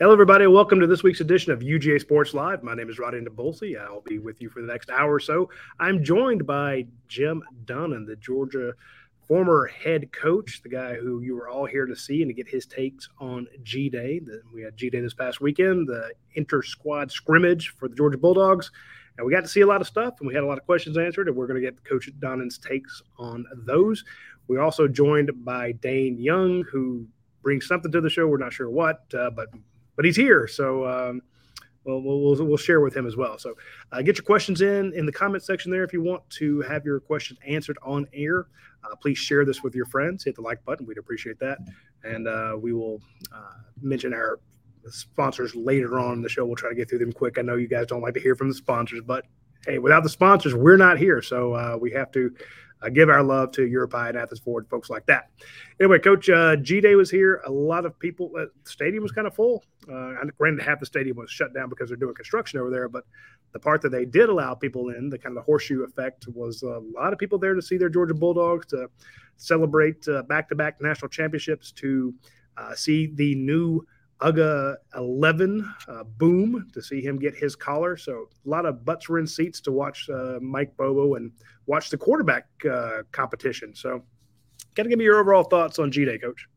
Hello, everybody. Welcome to this week's edition of UGA Sports Live. My name is Radi Nabulsi. I'll be with you for the next hour or so. I'm joined by Jim Donnan, the Georgia former head coach, the guy who you were all here to see and to get his takes on G Day. We had G Day this past weekend, the inter squad scrimmage for the Georgia Bulldogs. And we got to see a lot of stuff and we had a lot of questions answered, and we're going to get Coach Donnan's takes on those. We're also joined by Dayne Young, who brings something to the show. We're not sure what, uh, but but he's here. So um, we'll, we'll, we'll share with him as well. So uh, get your questions in in the comment section there if you want to have your questions answered on air. Uh, please share this with your friends. Hit the like button. We'd appreciate that. And uh, we will uh, mention our sponsors later on in the show. We'll try to get through them quick. I know you guys don't like to hear from the sponsors, but hey, without the sponsors, we're not here. So uh, we have to uh, give our love to YourPie and Athens Ford, folks like that. Anyway, Coach uh, G Day was here. A lot of people. Uh, the stadium was kind of full. Uh, granted, half the stadium was shut down because they're doing construction over there. But the part that they did allow people in, the kind of the horseshoe effect, was a lot of people there to see their Georgia Bulldogs to celebrate uh, back-to-back national championships, to uh, see the new UGA 11 uh, boom to see him get his collar. So a lot of butts were in seats to watch uh, Mike Bobo and watch the quarterback uh, competition. So, got to give me your overall thoughts on G Day, Coach.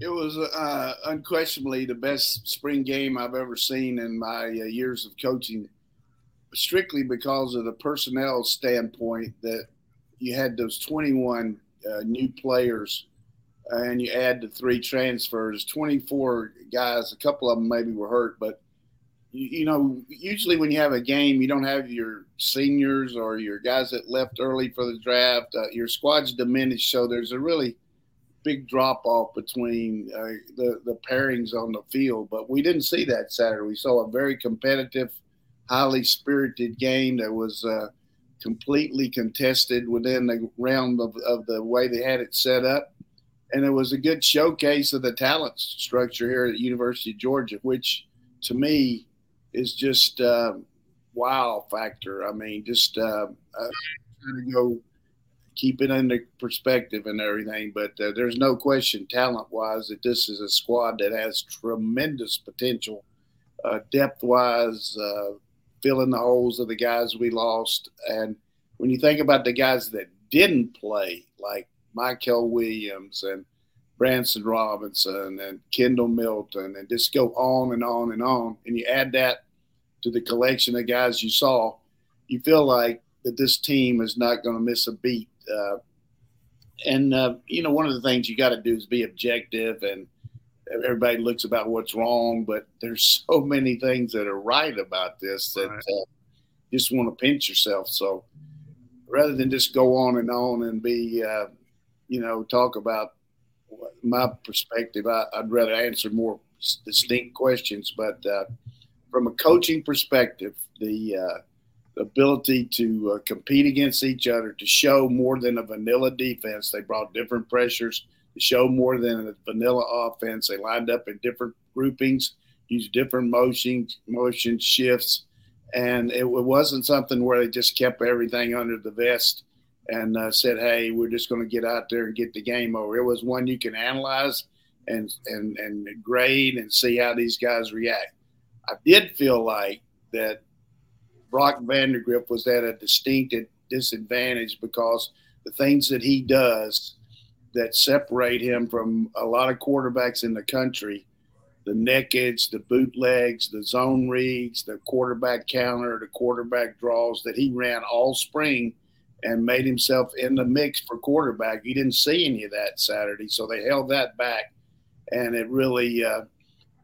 It was uh, unquestionably the best spring game I've ever seen in my uh, years of coaching, strictly because of the personnel standpoint that you had those 21 uh, new players and you add the three transfers, 24 guys, a couple of them maybe were hurt, but you, you, know, usually when you have a game, you don't have your seniors or your guys that left early for the draft. Uh, your squad's diminished, so there's a really big drop off between uh, the the pairings on the field. But we didn't see that Saturday. We saw a very competitive, highly spirited game that was. Uh, completely contested within the realm of, of the way they had it set up and it was a good showcase of the talent structure here at University of Georgia, which to me is just uh, wow factor. I mean, just uh, uh, to go keep it into perspective and everything. But uh, there's no question, talent wise, that this is a squad that has tremendous potential, uh, depth wise, uh, filling the holes of the guys we lost. And when you think about the guys that didn't play, like Mykel Williams and Branson Robinson and Kendall Milton, and just go on and on and on. And you add that to the collection of guys you saw, you feel like that this team is not going to miss a beat. Uh, and uh, you know, one of the things you got to do is be objective, and everybody looks about what's wrong, but there's so many things that are right about this that right. uh, just want to pinch yourself. So rather than just go on and on and be uh, you know, talk about my perspective. I, would rather answer more distinct questions, but uh, from a coaching perspective, the, uh, ability to uh, compete against each other, to show more than a vanilla defense. They brought different pressures to show more than a vanilla offense. They lined up in different groupings, used different motions, motion shifts, and it wasn't something where they just kept everything under the vest and uh, said, "Hey, we're just going to get out there and get the game over." It was one you can analyze and and and grade and see how these guys react. I did feel like that Brock Vandagriff was at a distinct disadvantage because the things that he does that separate him from a lot of quarterbacks in the country the neckage, the bootlegs, the zone reads, the quarterback counter, the quarterback draws that he ran all spring – and made himself in the mix for quarterback. You didn't see any of that Saturday, so they held that back, and it really uh,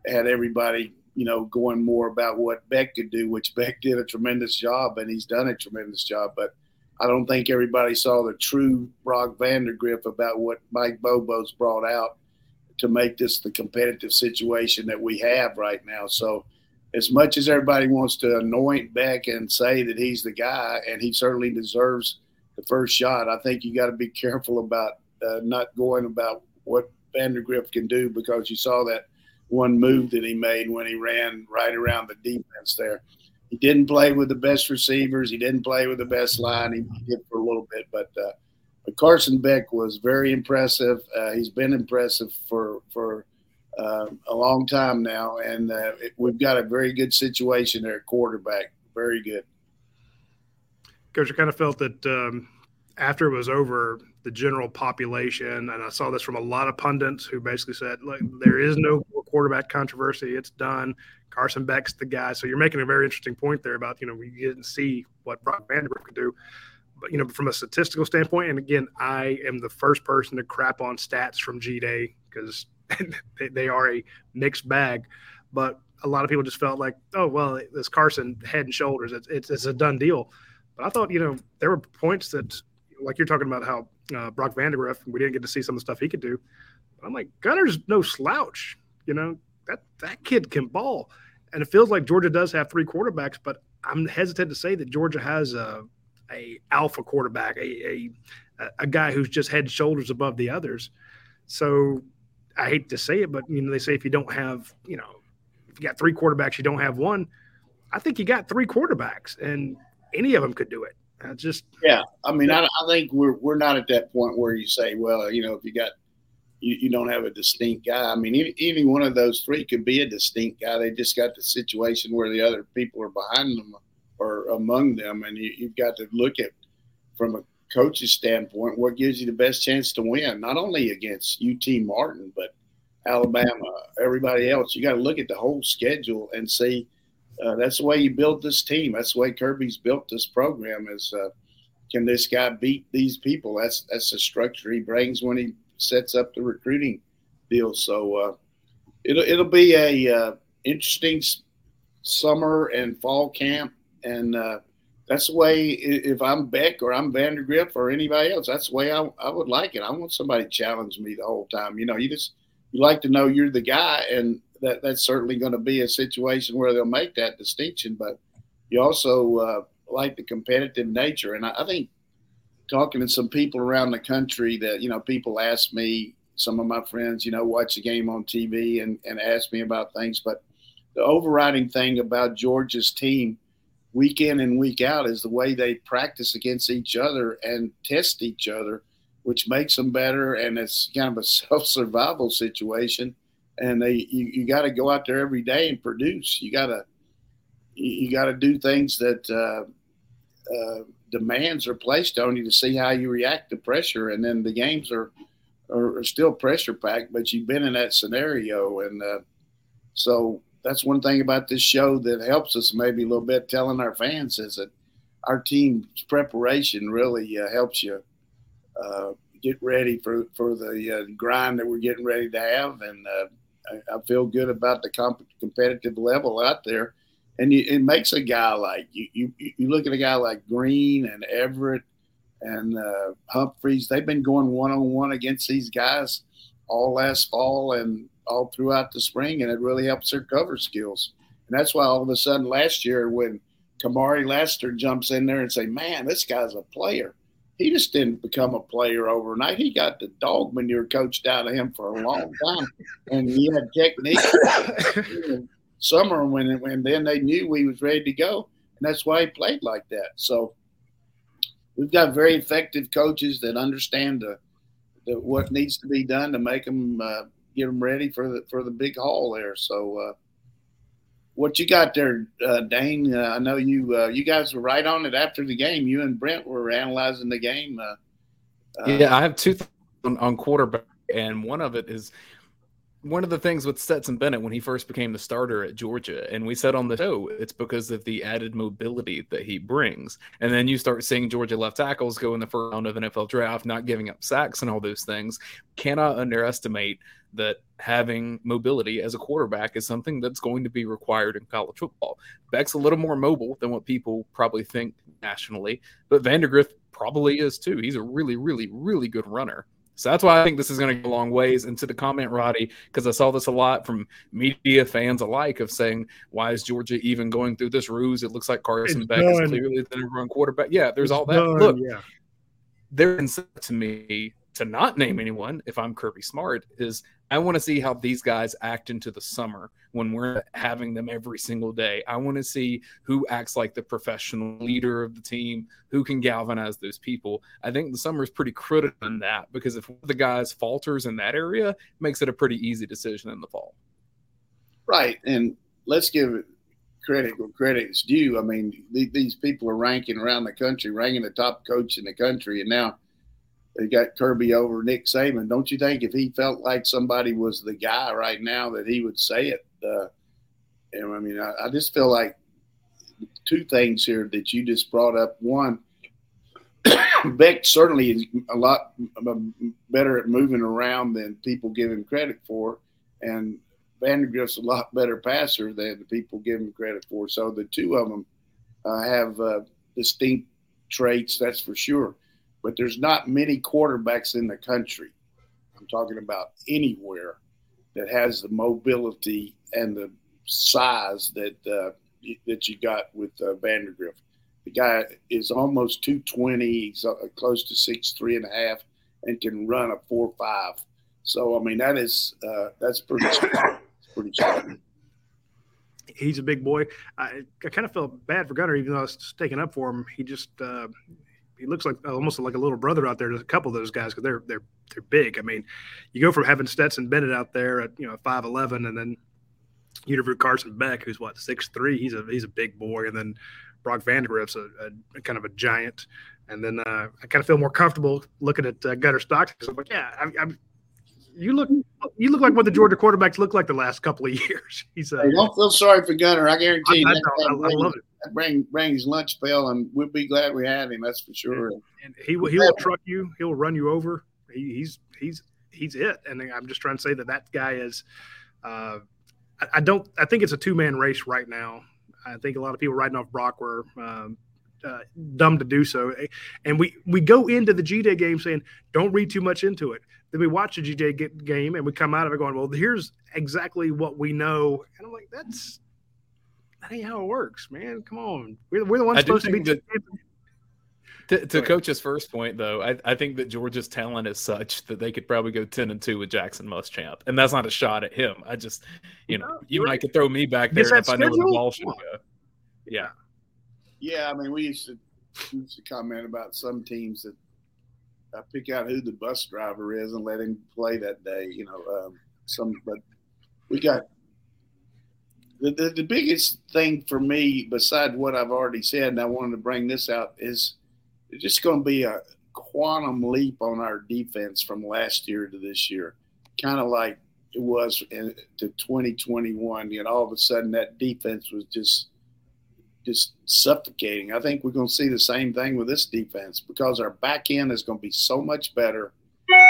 had everybody, you know, going more about what Beck could do, which Beck did a tremendous job, and he's done a tremendous job. But I don't think everybody saw the true Brock Vandagriff about what Mike Bobo's brought out to make this the competitive situation that we have right now. So as much as everybody wants to anoint Beck and say that he's the guy, and he certainly deserves the first shot. I think you got to be careful about uh, not going about what Vandagriff can do because you saw that one move that he made when he ran right around the defense there. He didn't play with the best receivers. He didn't play with the best line. He, he did for a little bit, but, uh, but Carson Beck was very impressive. Uh, he's been impressive for for uh, a long time now, and uh, it, we've got a very good situation there at quarterback. Very good. Coach, I kind of felt that um, after it was over, the general population, and I saw this from a lot of pundits who basically said, "Look, there is no quarterback controversy. It's done. Carson Beck's the guy." So you're making a very interesting point there about you know we didn't see what Brock Vandagriff could do, but you know from a statistical standpoint, and again, I am the first person to crap on stats from G Day because they, they are a mixed bag, but a lot of people just felt like, oh well, this Carson head and shoulders, it's, it's, it's a done deal. But I thought you know there were points that like you're talking about how uh, Brock Vandagriff, we didn't get to see some of the stuff he could do. But I'm like, Gunner's no slouch. You know, that that kid can ball. And it feels like Georgia does have three quarterbacks, but I'm hesitant to say that Georgia has a, a alpha quarterback, a, a a guy who's just head and shoulders above the others. So I hate to say it, but you know, they say if you don't have, you know, if you got three quarterbacks, you don't have one. I think you got three quarterbacks, and any of them could do it. I just yeah. I mean, I, I think we're we're not at that point where you say, well, you know, if you got you, you don't have a distinct guy. I mean, any, any one of those three could be a distinct guy. They just got the situation where the other people are behind them or among them, and you, you've got to look at from a coach's standpoint what gives you the best chance to win, not only against UT Martin, but Alabama, everybody else. You got to look at the whole schedule and see uh, that's the way you build this team. That's the way Kirby's built this program. Is uh, can this guy beat these people? That's that's the structure he brings when he sets up the recruiting deal. So uh, it'll it'll be a uh, interesting summer and fall camp, and uh, that's the way. If I'm Beck or I'm Vandagriff or anybody else, that's the way I, I would like it. I want somebody challenge me the whole time. You know, you just you like to know you're the guy, and that that's certainly going to be a situation where they'll make that distinction. But you also uh, like the competitive nature, and I, I, think talking to some people around the country that you know people ask me, some of my friends, you know, watch the game on TV and and ask me about things, but the overriding thing about Georgia's team week in and week out is the way they practice against each other and test each other, which makes them better. And it's kind of a self survival situation and they you, you got to go out there every day and produce. You got to you, got to do things that uh, uh, demands are placed on you to see how you react to pressure. And then the games are are, are still pressure packed, but you've been in that scenario, and uh, so that's one thing about this show that helps us maybe a little bit telling our fans is that our team's preparation really uh, helps you uh, get ready for for the uh, grind that we're getting ready to have, and I, I feel good about the comp- competitive level out there. And you, it makes a guy like you, you, you look at a guy like Green and Everett and uh, Humphreys. They've been going one on one against these guys all last fall and all throughout the spring, and it really helps their cover skills. And that's why all of a sudden last year when Kamari Lassiter jumps in there and say, "Man, this guy's a player," he just didn't become a player overnight. He got the dog manure coached out of him for a long time, and he had technique. Summer when when then they knew he was ready to go, and that's why he played like that. So we've got very effective coaches that understand the, the what needs to be done to make them uh, get them ready for the for the big haul there. So. Uh, what you got there, uh, Dayne? Uh, I know you uh, you guys were right on it after the game. You and Brent were analyzing the game. Uh, uh, yeah, I have two on, on, quarterback, and one of it is one of the things with Stetson Bennett when he first became the starter at Georgia, and we said on the show it's because of the added mobility that he brings. And then you start seeing Georgia left tackles go in the first round of NFL draft, not giving up sacks and all those things. Cannot underestimate that having mobility as a quarterback is something that's going to be required in college football. Beck's a little more mobile than what people probably think nationally, but Vandagriff probably is too. He's a really, really, really good runner. So that's why I think this is going to go a long ways. And to the comment, Radi, because I saw this a lot from media fans alike of saying, why is Georgia even going through this ruse? It looks like Carson it's Beck done. is clearly the number one quarterback. Yeah, there's it's all that. Done, Look, yeah. they're to me to not name anyone if I'm Kirby Smart is I want to see how these guys act into the summer when we're having them every single day. I want to see who acts like the professional leader of the team, who can galvanize those people. I think the summer is pretty critical in that because if the guys falters in that area, it makes it a pretty easy decision in the fall. Right. And let's give it credit where credit is due. I mean, these people are ranking around the country, ranking the top coach in the country, and now they got Kirby over Nick Saban. Don't you think if he felt like somebody was the guy right now that he would say it? Uh, and I mean, I, I just feel like two things here that you just brought up. One, Beck certainly is a lot better at moving around than people give him credit for, and Vandagriff's a lot better passer than the people give him credit for. So the two of them uh, have uh, distinct traits, that's for sure but there's not many quarterbacks in the country. I'm talking about anywhere that has the mobility and the size that uh, that you got with uh, Vandagriff. The guy is almost 220. He's uh, close to six three and a half, and can run a four five. So I mean that is uh, that's pretty pretty. He's a big boy. I, I kind of felt bad for Gunner, even though I was sticking up for him. He just uh, he looks like almost like a little brother out there to a couple of those guys because they're they're they're big. I mean, you go from having Stetson Bennett out there at you know five eleven, and then you Univer Carson Beck, who's what six three. He's a he's a big boy, and then Brock Vandagriff's a, a, kind of a giant. And then uh, I kind of feel more comfortable looking at uh, Gunner Stockton because I'm like, yeah, I, I'm, you look you look like what the Georgia quarterbacks look like the last couple of years. He's uh, hey, don't feel sorry for Gunner. I guarantee I, you. I, I, I love it bring bring his lunch pail, and we'll be glad we had him. That's for sure. And, and he will he will truck you. He'll run you over. He, he's he's he's it. And I'm just trying to say that that guy is. Uh, I, I don't. I think it's a two man race right now. I think a lot of people writing off Brock were um, uh, dumb to do so. And we we go into the G Day game saying, don't read too much into it. Then we watch the G Day game and we come out of it going, well, here's exactly what we know. And I'm like, that's that ain't how it works, man. Come on, we're, we're the ones I supposed to be. That, to, to coach's first point, though, I, I think that Georgia's talent is such that they could probably go ten and two with Jackson Muschamp, and that's not a shot at him. I just, you know, you might could throw me back there if I know where the ball should go. Yeah, yeah. I mean, we used to used to comment about some teams that I pick out who the bus driver is and let him play that day. You know, um, some, but we got the, the, the, biggest thing for me, beside what I've already said, and I wanted to bring this out, is it's just going to be a quantum leap on our defense from last year to this year. Kind of like it was in, to 2021. You know, all of a sudden that defense was just just suffocating. I think we're going to see the same thing with this defense because our back end is going to be so much better –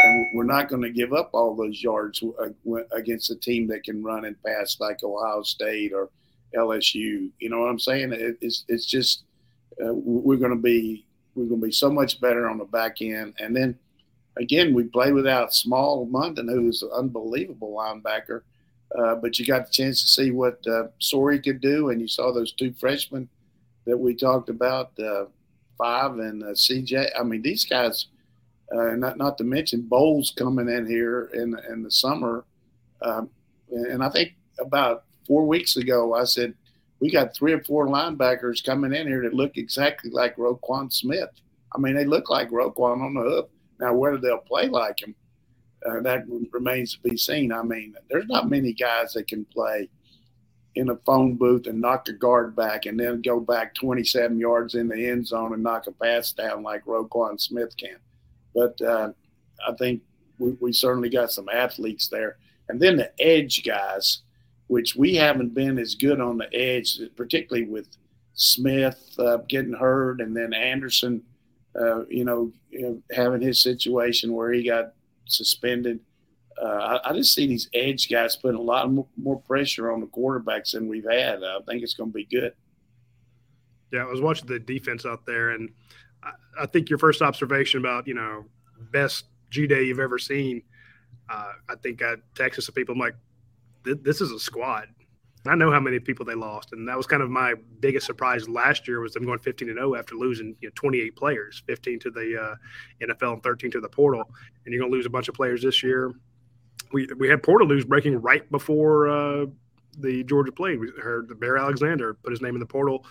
and we're not going to give up all those yards uh, against a team that can run and pass like Ohio State or LSU. You know what I'm saying? It's it's just uh, we're going to be we're going to be so much better on the back end, and then again we play without Smael Mondon, who's an unbelievable linebacker. Uh, but you got the chance to see what uh, Sorey could do, and you saw those two freshmen that we talked about, uh, five and uh, CJ. I mean, these guys uh, not not to mention bowls coming in here in in the summer. Um, and I think about four weeks ago, I said we got three or four linebackers coming in here that look exactly like Roquan Smith. I mean, they look like Roquan on the hook. Now, whether they'll play like him, uh, that remains to be seen. I mean, there's not many guys that can play in a phone booth and knock a guard back and then go back 27 yards in the end zone and knock a pass down like Roquan Smith can. But uh, I think we, we certainly got some athletes there. And then the edge guys, which we haven't been as good on the edge, particularly with Smith uh, getting hurt and then Anderson, uh, you, know, having his situation where he got suspended. Uh, I, I, just see these edge guys putting a lot more pressure on the quarterbacks than we've had. I think it's going to be good. Yeah, I was watching the defense out there, and I think your first observation about you know best G day you've ever seen. Uh, I think I texted some people. I'm like, this is a squad. I know how many people they lost, and that was kind of my biggest surprise last year was them going 15 and 0 after losing you know 28 players, 15 to the uh, NFL and 13 to the portal, and you're going to lose a bunch of players this year. we we had Portaloos breaking right before uh, the Georgia play. We heard the Bear Alexander put his name in the portal,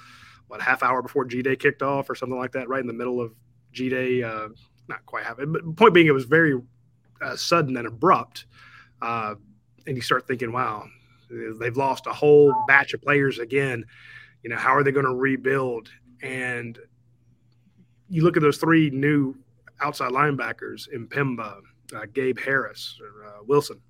what half hour before G Day kicked off or something like that, right in the middle of G Day. Uh, not quite half. But point being, it was very uh, sudden and abrupt, uh, and you start thinking, wow, they've lost a whole batch of players again. You know, how are they going to rebuild? And you look at those three new outside linebackers in Pimba, uh, Gabe Harris, or, uh, Wilson.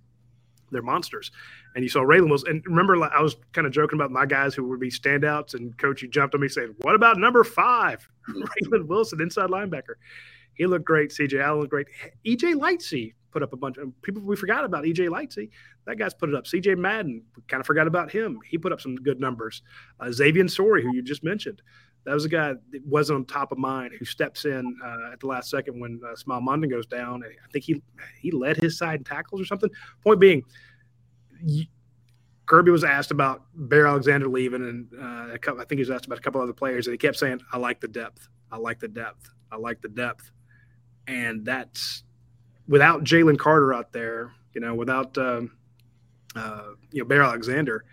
They're monsters. And you saw Raylan Wilson. And remember, I was kind of joking about my guys who would be standouts, and coach, you jumped on me saying, What about number five? Raylan Wilson, inside linebacker. He looked great. CJ Allen looked great. EJ Lightsey put up a bunch of people we forgot about EJ Lightsey. That guy's put it up. CJ Madden, we kind of forgot about him. He put up some good numbers. Uh, Xavier Sorey, who you just mentioned, that was a guy that wasn't on top of mind who steps in uh, at the last second when uh, Smael Mondon goes down. I think he he led his side in tackles or something. Point being, Kirby was asked about Bear Alexander leaving, and uh, couple, I think he was asked about a couple other players, and he kept saying, "I like the depth. I like the depth. I like the depth." And that's without Jalen Carter out there, you know, without um, uh, you know Bear Alexander,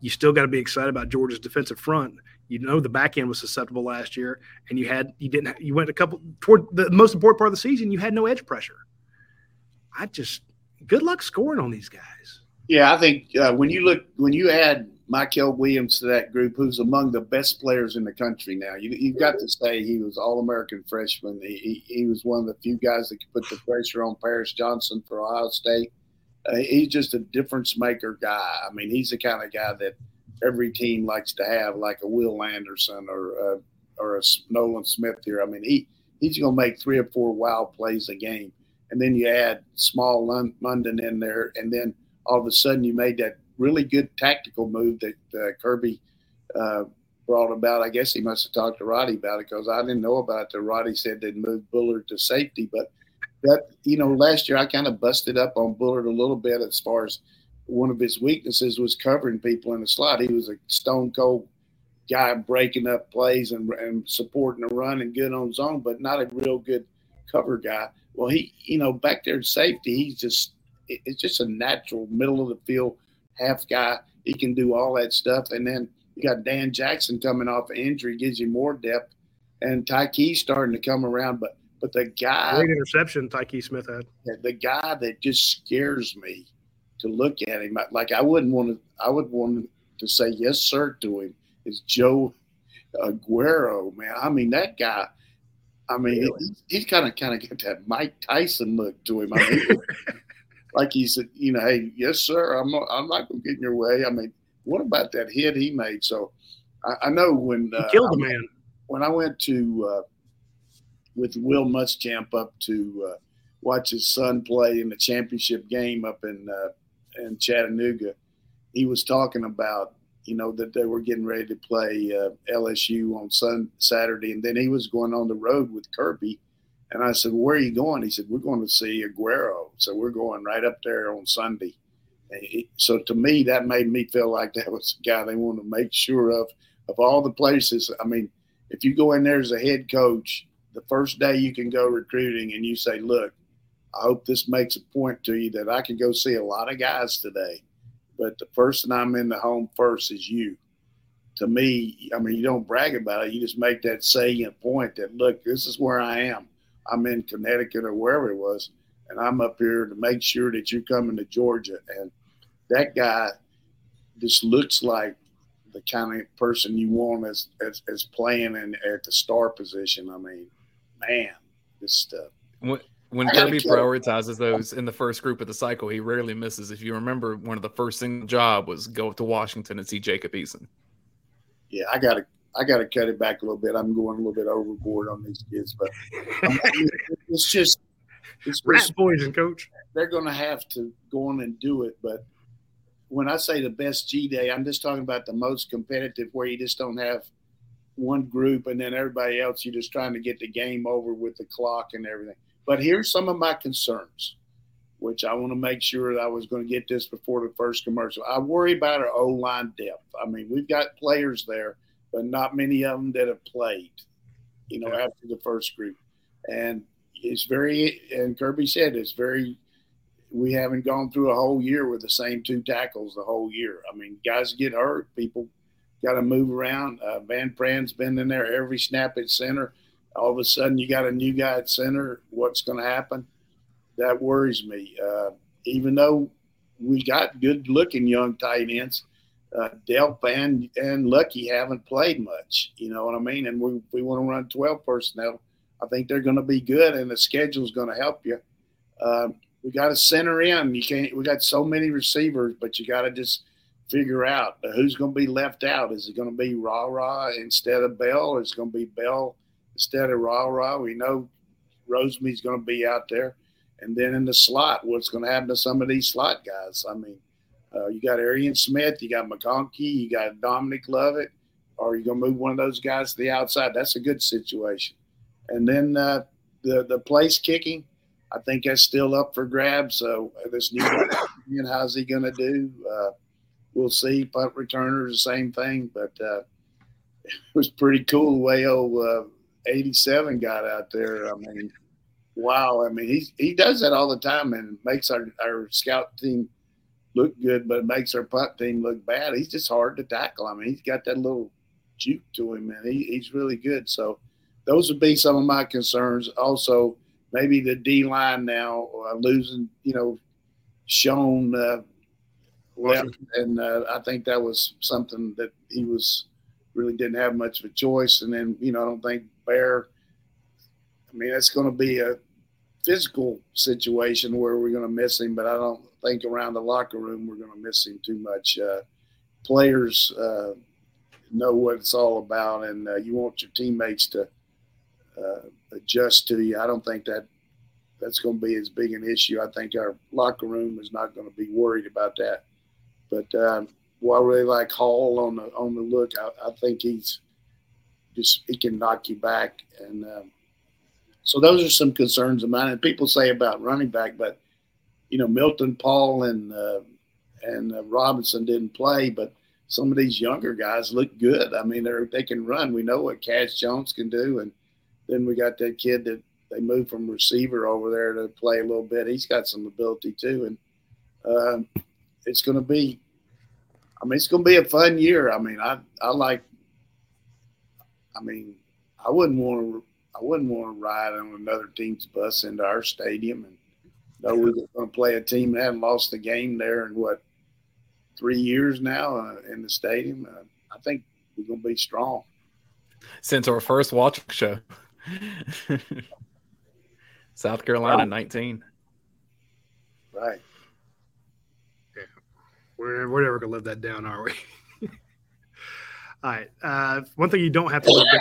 you still got to be excited about Georgia's defensive front. You know the back end was susceptible last year, and you had you didn't you went a couple toward the most important part of the season. You had no edge pressure. I just good luck scoring on these guys. Yeah, I think uh, when you look when you add Mykel Williams to that group, who's among the best players in the country now, you, have got to say he was All American freshman. He, he, he, was one of the few guys that could put the pressure on Paris Johnson for Ohio State. Uh, he's just a difference maker guy. I mean, he's the kind of guy that every team likes to have, like a Will Anderson or uh, or a Nolan Smith here. I mean, he he's going to make three or four wild plays a game, and then you add Smael Mondon in there, and then all of a sudden you made that really good tactical move that uh, Kirby uh, brought about. I guess he must have talked to Radi about it because I didn't know about it. Till Radi said they'd move Bullard to safety, but that you know last year I kind of busted up on Bullard a little bit as far as one of his weaknesses was covering people in the slot. He was a stone cold guy breaking up plays and, and supporting the run and good on zone, but not a real good cover guy. Well, he, you know, back there in safety, he's just it's just a natural middle of the field half guy. He can do all that stuff. And then you got Dan Jackson coming off an injury, gives you more depth. And Tyke starting to come around, but but the guy great interception Tyke Smith had. The guy that just scares me to look at him. Like I wouldn't want to I would want to say yes sir to him is Joe Aguero, man. I mean that guy I mean, really? he, he's kind of kind of got that Mike Tyson look to him. I mean, like he said, you know, hey, yes, sir, I'm not, I'm not going to get in your way. I mean, what about that hit he made? So I, I know when uh, killed the man. When I went to uh, with Will Muschamp up to uh, watch his son play in the championship game up in uh, in Chattanooga, he was talking about you know that they were getting ready to play uh, LSU on Sun Saturday, and then he was going on the road with Kirby and I said, Where are you going? He said, We're going to see Aguero. So we're going right up there on Sunday. He, so to me, that made me feel like that was the guy they wanted to make sure of. Of all the places, I mean, if you go in there as a head coach, the first day you can go recruiting and you say, Look, I hope this makes a point to you that I can go see a lot of guys today, but the person I'm in the home first is you. To me, I mean, you don't brag about it. You just make that salient point that, look, this is where I am I'm in Connecticut or wherever it was, and I'm up here to make sure that you're coming to Georgia. And that guy just looks like the kind of person you want as as, as playing in at the star position. I mean, man, this stuff. When, when Kirby prioritizes those in the first group of the cycle, he rarely misses. If you remember, one of the first single job was go to Washington and see Jacob Eason. Yeah, I got to I got to cut it back a little bit. I'm going a little bit overboard on these kids, but it's just it's rat poison, coach. They're going to have to go on and do it. But when I say the best G day, I'm just talking about the most competitive, where you just don't have one group and then everybody else. You're just trying to get the game over with the clock and everything. But here's some of my concerns, which I want to make sure that I was going to get this before the first commercial. I worry about our O line depth. I mean, we've got players there but not many of them that have played, you know, after the first group. And it's very, and Kirby said it's very, we haven't gone through a whole year with the same two tackles the whole year. I mean, guys get hurt, people got to move around. Uh, Van Pran's been in there every snap at center. All of a sudden, you got a new guy at center. What's going to happen? That worries me. Uh, even though we got good looking young tight ends, uh, Delp and, and Luckie haven't played much. You know what I mean? And we, we want to run 12 personnel. I think they're going to be good, and the schedule is going to help you. Uh, we got to center in. You can't. We got so many receivers, but you got to just figure out who's going to be left out. Is it going to be Rah Rah instead of Bell, or is it going to be Bell instead of Rah Rah? We know Rosemy's going to be out there, and then in the slot, what's going to happen to some of these slot guys? I mean, uh, you got Arian Smith, you got McConkey, you got Dominic Lovett, Are you going to move one of those guys to the outside? That's a good situation. And then uh, the the place kicking I think that's still up for grabs. So uh, this new and how's he going to do? Uh, we'll see. Punt returner, the same thing, but uh, it was pretty cool the way old uh, 87 got out there. I mean, wow. I mean, he he does that all the time and makes our our scout team look good, but it makes our punt team look bad. He's just hard to tackle. I mean, he's got that little juke to him, and he, he's really good. So those would be some of my concerns. Also maybe the D line now uh, losing, you know, Sean uh, left, and uh, I think that was something that he was really didn't have much of a choice. And then, you know, I don't think Bear. I mean, that's going to be a physical situation where we're going to miss him, but I don't think around the locker room we're going to miss him too much. Uh, players uh, know what it's all about, and uh, you want your teammates to uh, adjust to you. I don't think that that's going to be as big an issue. I think our locker room is not going to be worried about that. But um, while I really like Hall on the on the look, I, I, think he's just he can knock you back, and um, so those are some concerns of mine. And people say about running back, but you know Milton, Paul, and uh, and uh, Robinson didn't play, but some of these younger guys look good. I mean, they they can run. We know what Cash Jones can do, and then we got that kid that they moved from receiver over there to play a little bit. He's got some ability too, and uh, it's going to be. I mean, it's going to be a fun year. I mean, I I like. I mean, I wouldn't want to. I wouldn't want to ride on another team's bus into our stadium and know we're going to play a team that hasn't lost a game there in what three years now uh, in the stadium. Uh, I think we're going to be strong. Since our first watch show. South Carolina, 19. Right. Yeah. We're, we're never going to live that down, are we? All right. Uh, one thing you don't have to live down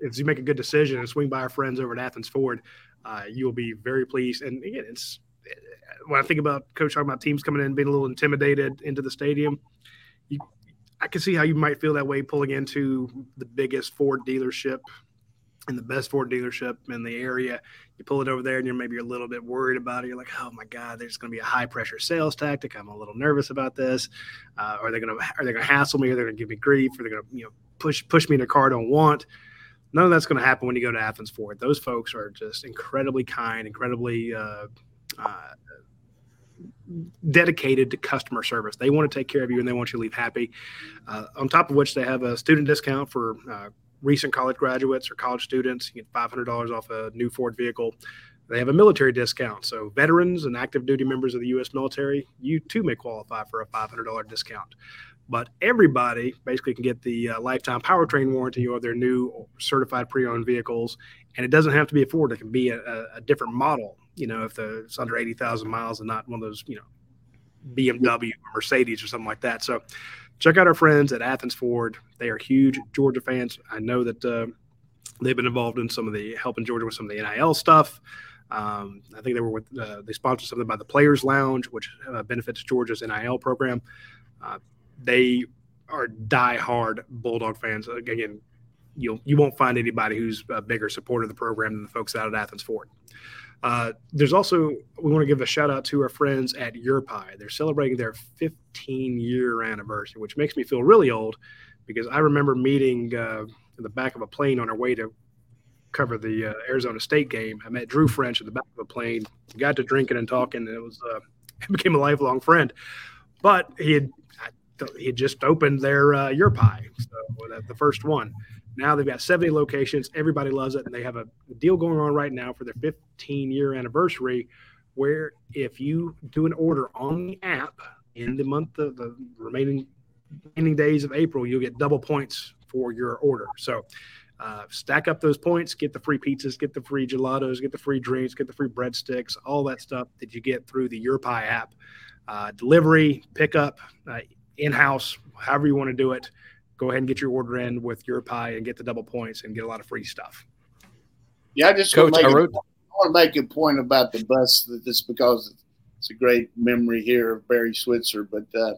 is you make a good decision and swing by our friends over at Athens Ford. Uh, you'll be very pleased. And again, it's when I think about coach talking about teams coming in being a little intimidated into the stadium, you, I can see how you might feel that way pulling into the biggest Ford dealership and the best Ford dealership in the area. You pull it over there and you're maybe a little bit worried about it. You're like, oh my God, there's going to be a high pressure sales tactic. I'm a little nervous about this. Uh, are they going to are they going to hassle me? Are they going to give me grief? Are they going to you know push push me in a car I don't want? None of that's going to happen when you go to Athens Ford. Those folks are just incredibly kind, incredibly uh, uh, dedicated to customer service. They want to take care of you and they want you to leave happy. Uh, on top of which, they have a student discount for uh, recent college graduates or college students. You get $500 off a new Ford vehicle. They have a military discount. So, veterans and active duty members of the U.S. military, you too may qualify for a $500 discount. But everybody basically can get the uh, lifetime powertrain warranty of their new certified pre owned vehicles. And it doesn't have to be a Ford, it can be a, a different model, you know, if the, it's under 80,000 miles and not one of those, you know, BMW or Mercedes or something like that. So, check out our friends at Athens Ford. They are huge Georgia fans. I know that uh, they've been involved in some of the helping Georgia with some of the NIL stuff. Um, I think they were with uh, they sponsored something by the Players Lounge, which uh, benefits Georgia's NIL program. Uh, they are die-hard Bulldog fans. Again, you'll you won't find anybody who's a bigger supporter of the program than the folks out at Athens Ford. Uh, there's also we want to give a shout out to our friends at YourPie. They're celebrating their 15 year anniversary, which makes me feel really old because I remember meeting uh, in the back of a plane on our way to cover the uh, Arizona State game. I met Drew French in the back of a plane. We got to drinking and talking, and it was uh, became a lifelong friend. But he had he just opened their uh, your pie, so the first one. Now they've got 70 locations. Everybody loves it, and they have a deal going on right now for their 15 year anniversary, where if you do an order on the app in the month of the remaining remaining days of April, you'll get double points for your order. So uh, stack up those points, get the free pizzas, get the free gelatos, get the free drinks, get the free breadsticks, all that stuff that you get through the Your Pie app. Uh, delivery, pickup, uh, in house, however you want to do it. Go ahead and get your order in with your pie and get the double points and get a lot of free stuff. Yeah, I just Coach, want, to I, wrote- a, I want to make a point about the bus. That this because it's a great memory here of Barry Switzer, but uh,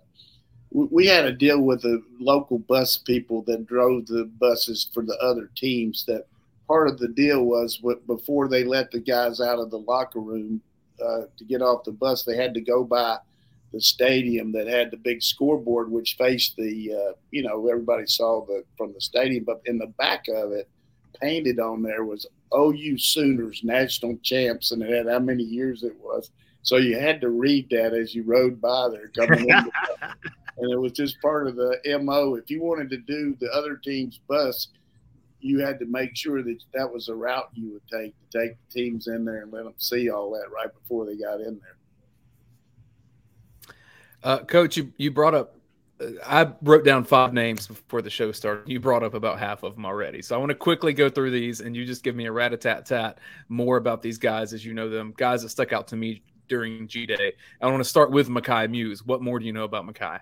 we had a deal with the local bus people that drove the buses for the other teams. That part of the deal was before they let the guys out of the locker room uh, to get off the bus, they had to go by the stadium that had the big scoreboard, which faced the, uh, you know, everybody saw the from the stadium, but in the back of it, painted on there was OU Sooners national champs, and it had how many years it was. So you had to read that as you rode by there coming in. and it was just part of the mo. If you wanted to do the other team's bus, you had to make sure that that was a route you would take to take the teams in there and let them see all that right before they got in there. Uh, Coach, you, you brought up. Uh, I wrote down five names before the show started. You brought up about half of them already, so I want to quickly go through these, and you just give me a rat a tat tat more about these guys as you know them, guys that stuck out to me during G Day. I want to start with Mekhi Mews. What more do you know about Mekhi?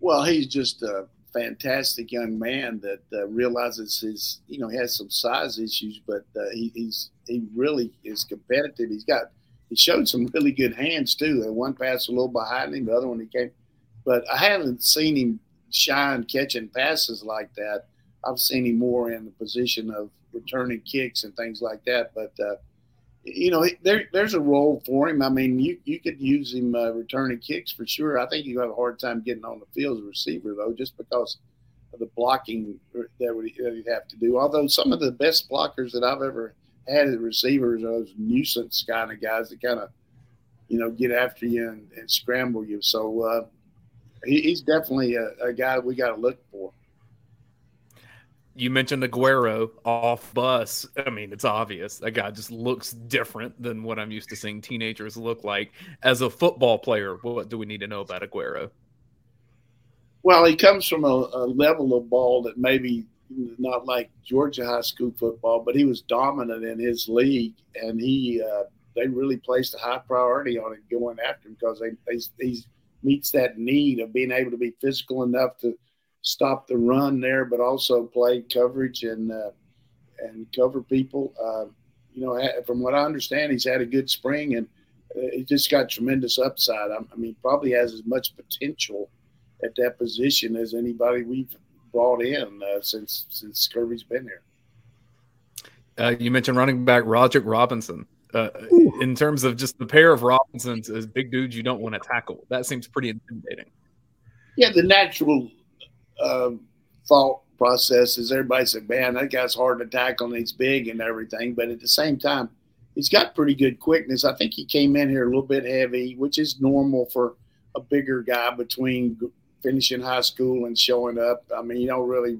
Well, he's just a fantastic young man that uh, realizes his, you know, he has some size issues, but uh, he, he's he really is competitive. He's got he showed some really good hands too. The one pass a little behind him, the other one he came, but I haven't seen him shine catching passes like that. I've seen him more in the position of returning kicks and things like that. But uh, you know, there, there's a role for him. I mean, you, you could use him uh, returning kicks for sure. I think you have a hard time getting on the field as a receiver, though, just because of the blocking that, would, that he'd have to do. Although some of the best blockers that I've ever had as receivers are those nuisance kind of guys that kind of, you know, get after you and, and scramble you. So uh, he, he's definitely a, a guy we got to look for you mentioned Aguero off bus. I mean, it's obvious that guy just looks different than what I'm used to seeing teenagers look like. As a football player, what do we need to know about Aguero? Well, he comes from a, a level of ball that maybe not like Georgia high school football, but he was dominant in his league, and he uh, they really placed a high priority on him going after him because they, they he meets that need of being able to be physical enough to stop the run there, but also play coverage and uh, and cover people. Uh, you know, from what I understand, he's had a good spring and uh, he just got tremendous upside. I mean, probably has as much potential at that position as anybody we've brought in uh, since since Kirby's been here. Uh, you mentioned running back Roger Robinson. Uh, in terms of just the pair of Robinsons as big dudes you don't want to tackle, that seems pretty intimidating. Yeah, the natural um, thought process is everybody said, man, that guy's hard to tackle and he's big and everything. But at the same time, he's got pretty good quickness. I think he came in here a little bit heavy, which is normal for a bigger guy between finishing high school and showing up. I mean, you don't really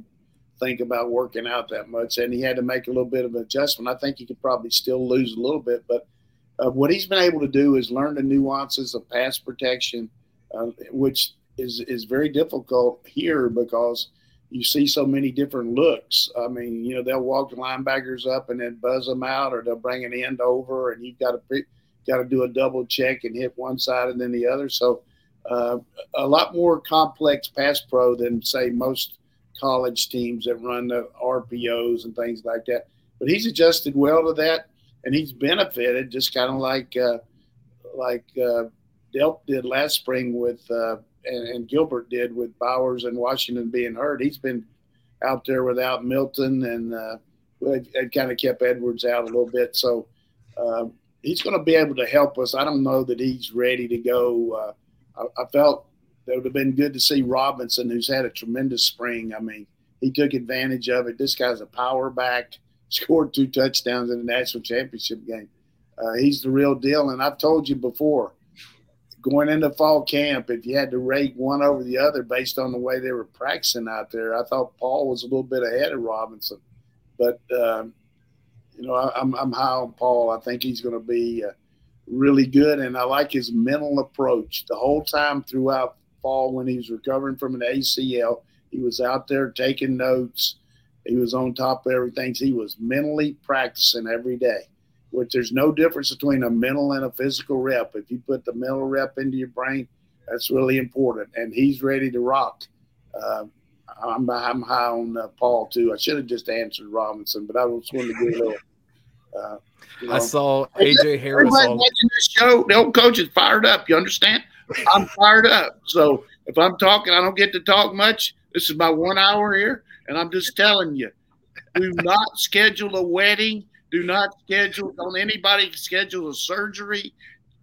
think about working out that much. And he had to make a little bit of an adjustment. I think he could probably still lose a little bit. But uh, what he's been able to do is learn the nuances of pass protection, uh, which is is very difficult here because you see so many different looks. I mean, you know, they'll walk the linebackers up and then buzz them out, or they'll bring an end over, and you've got to got to do a double check and hit one side and then the other. So, uh, a lot more complex pass pro than say most college teams that run the RPOs and things like that. But he's adjusted well to that, and he's benefited just kind of like uh, like uh, Delp did last spring with uh, and, and, Gilbert did with Bowers and Washington being hurt. He's been out there without Milton, and uh, it, kind of kept Edwards out a little bit. So uh, he's going to be able to help us. I don't know that he's ready to go. I, I, felt that would have been good to see Robinson, who's had a tremendous spring. I mean, he took advantage of it. This guy's a power back, scored two touchdowns in the national championship game. Uh, he's the real deal. And I've told you before, going into fall camp, if you had to rate one over the other based on the way they were practicing out there, I thought Paul was a little bit ahead of Robinson. But, um, you know, I, am I'm, I'm high on Paul. I think he's going to be uh, really good. And I like his mental approach the whole time throughout fall when he was recovering from an ACL. He was out there taking notes. He was on top of everything. He was mentally practicing every day which there's no difference between a mental and a physical rep. If you put the mental rep into your brain, that's really important. And he's ready to rock. Uh, I'm, I'm high on uh, Paul too. I should have just answered Robinson, but I was wanted to get a little. Uh, you know. I saw AJ Harris. All... watching this show, the old coach is fired up. You understand? I'm fired up. So if I'm talking, I don't get to talk much. This is my one hour here, and I'm just telling you, do not schedule a wedding do not schedule, don't anybody schedule a surgery.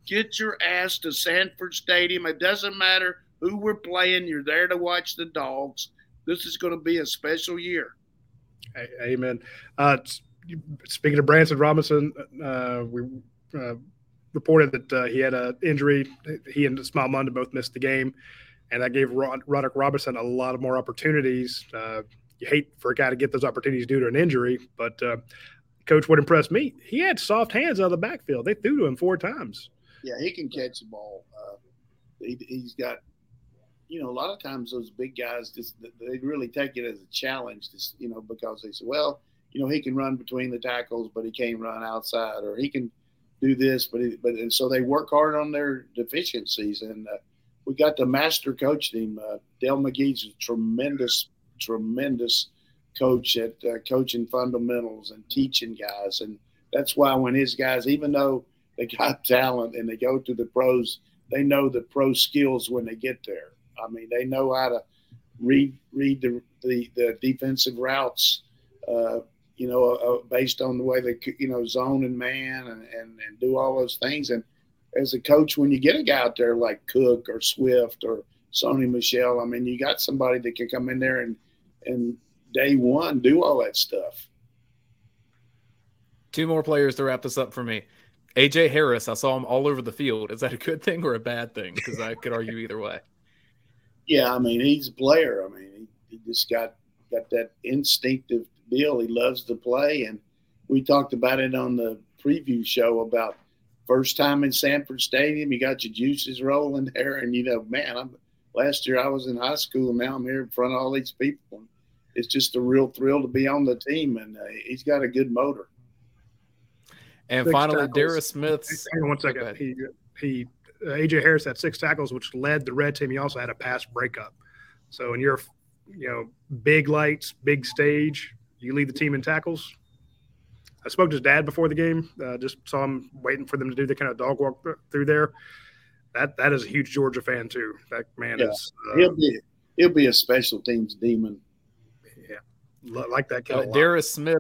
Get your ass to Sanford Stadium. It doesn't matter who we're playing, you're there to watch the dogs. This is going to be a special year. Amen. Uh, speaking of Branson Robinson, uh, we uh, reported that uh, he had an injury. He and Smael Mondon both missed the game, and that gave Rod- Roderick Robinson a lot of more opportunities. Uh, you hate for a guy to get those opportunities due to an injury, but uh, coach, what impressed me, he had soft hands out of the backfield. They threw to him four times. Yeah, he can catch the ball. Uh, he, has got, you know, a lot of times those big guys just they really take it as a challenge, just, you know, because they say, well, you know, he can run between the tackles, but he can't run outside, or he can do this, but he, but and so they work hard on their deficiencies, and uh, we got the master coach team. Uh, Dell McGee's a tremendous, tremendous coach at uh, coaching fundamentals and teaching guys. And that's why when his guys, even though they got talent and they go to the pros, they know the pro skills when they get there. I mean, they know how to read read the the, the defensive routes. Uh, you know, uh, based on the way they, you know, zone and man and, and, and do all those things. And as a coach, when you get a guy out there like Cook or Swift or Sony Michel, I mean, you got somebody that can come in there and, and day one do all that stuff. Two more players to wrap this up for me. AJ Harris, I saw him all over the field. Is that a good thing or a bad thing? Because I could argue either way. Yeah, I mean he's a player. I mean he, he just got got that instinctive deal. He loves to play, and we talked about it on the preview show about first time in Sanford Stadium. You got your juices rolling there, and you know, man, I'm last year I was in high school, and now I'm here in front of all these people it's just a real thrill to be on the team, and uh, he's got a good motor. And six finally, Darius Smith. Hang on one second. He, he uh, AJ Harris had six tackles, which led the red team. He also had a pass breakup. So in your, you know, big lights, big stage, you lead the team in tackles. I spoke to his dad before the game. Uh, just saw him waiting for them to do the kind of dog walk through there. That that is a huge Georgia fan too. That man yeah. is. Uh, he'll be he'll be a special teams demon Yeah, like that kid. Uh, Darius Smith,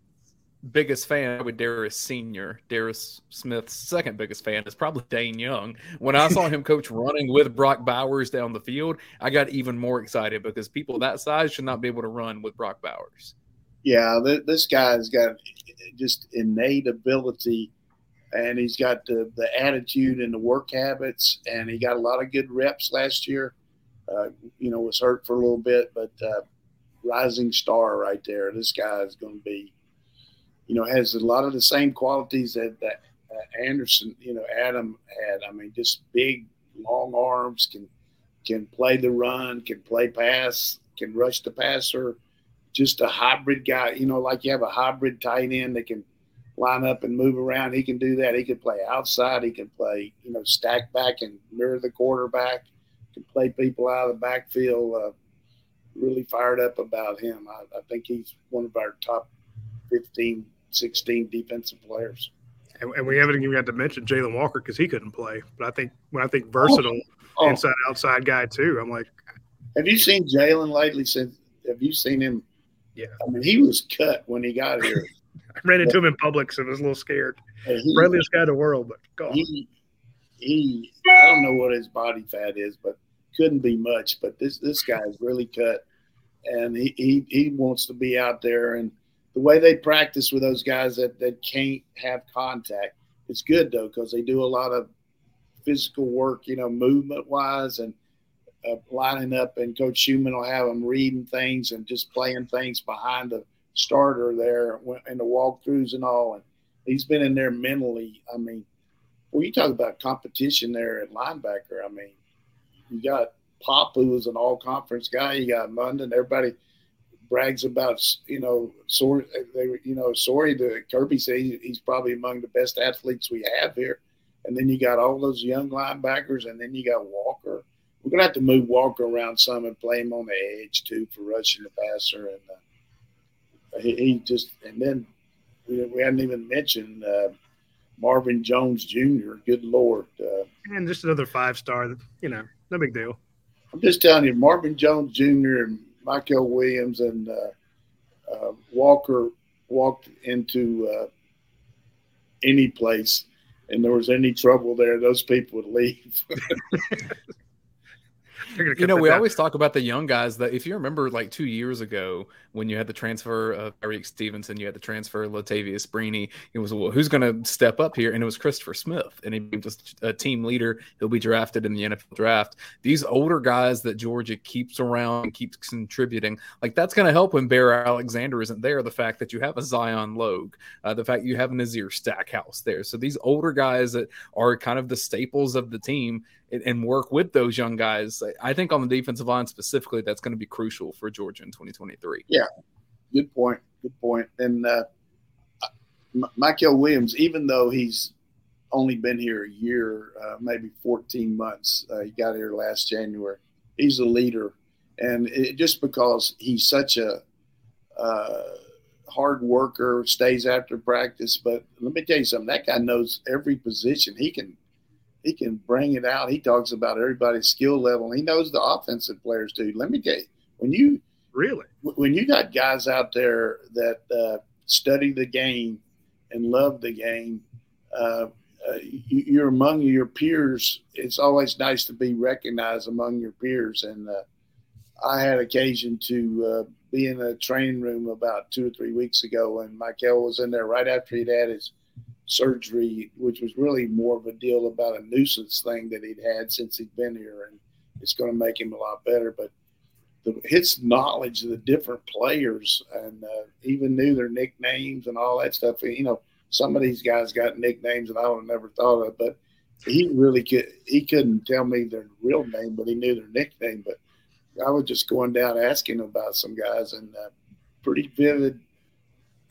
biggest fan with Darius Senior. Darius Smith's second biggest fan is probably Dayne Young. When I saw him coach running with Brock Bowers down the field, I got even more excited because people that size should not be able to run with Brock Bowers. Yeah, this guy's got just innate ability and he's got the, the attitude and the work habits, and he got a lot of good reps last year. Uh, you know, was hurt for a little bit, but uh, rising star right there. This guy is going to be, you know, has a lot of the same qualities that, that uh, Anderson, you know, Adam had. I mean, just big, long arms, can can play the run, can play pass, can rush the passer. Just a hybrid guy, you know, like you have a hybrid tight end that can line up and move around. He can do that. He can play outside. He can play, you know, stack back and mirror the quarterback. Can play people out of the backfield. Uh, really fired up about him. I, I think he's one of our top 15, 16 defensive players. And, and, we haven't even got to mention Jalen Walker because he couldn't play. But I think when I think versatile oh. Oh. inside outside guy too, I'm like, have you seen Jalen lately? Since have you seen him? Yeah, I mean he was cut when he got here. I ran into him in public, so I was a little scared. He, Friendliest guy in the world, but God. He, he, I don't know what his body fat is, but couldn't be much, but this this guy is really cut, and he, he he wants to be out there. And the way they practice with those guys that that can't have contact, it's good though because they do a lot of physical work, you know, movement wise and uh, lining up. And Coach Schumann will have them reading things and just playing things behind the starter there and the walkthroughs and all. And he's been in there mentally. I mean, well, you talk about competition there at linebacker. I mean, you got Pop, who was an all conference guy. You got Mondon. Everybody brags about, you know, sorry, they, you know, sorry the Kirby said he's probably among the best athletes we have here. And then you got all those young linebackers, and then you got Walker. We're gonna have to move Walker around some and play him on the edge too for rushing the passer. And uh, he, he, just, and then we, we hadn't even mentioned uh, Marvin Jones Jr. Good Lord. Uh, and just another five star. You know, no big deal. I'm just telling you, Marvin Jones Jr. and Mykel Williams and uh, uh, Walker walked into uh, any place and there was any trouble there, those people would leave. you know, we down. always talk about the young guys that if you remember like two years ago when you had the transfer of Eric Stevenson, you had the transfer of Latavious Brini, it was well, who's going to step up here? And it was Christopher Smith. And he was just a team leader. He'll be drafted in the NFL draft. These older guys that Georgia keeps around and keeps contributing, like that's going to help when Bear Alexander isn't there. The fact that you have a Zion Logue, uh, the fact you have Nazir Stackhouse there. So these older guys that are kind of the staples of the team and work with those young guys. I think on the defensive line specifically, that's going to be crucial for Georgia in 2023. Yeah, good point. Good point. And uh, Mykel Williams, even though he's only been here a year, uh, maybe 14 months, uh, he got here last January. He's a leader, and it, just because he's such a uh, hard worker, stays after practice. But let me tell you something. That guy knows every position. He can he can bring it out. He talks about everybody's skill level. he knows the offensive players too. Let me tell you, when you really when you got guys out there that uh, study the game and love the game, uh, uh, you, are among your peers. It's always nice to be recognized among your peers. And uh, I had occasion to uh, be in a training room about two or three weeks ago, and Mykel was in there right after he'd had his surgery, which was really more of a deal about a nuisance thing that he'd had since he'd been here, and it's going to make him a lot better. But the, his knowledge of the different players and uh, even knew their nicknames and all that stuff. You know, some of these guys got nicknames that I would have never thought of, but he really could. He couldn't tell me their real name, but he knew their nickname. But I was just going down asking about some guys, and uh, pretty vivid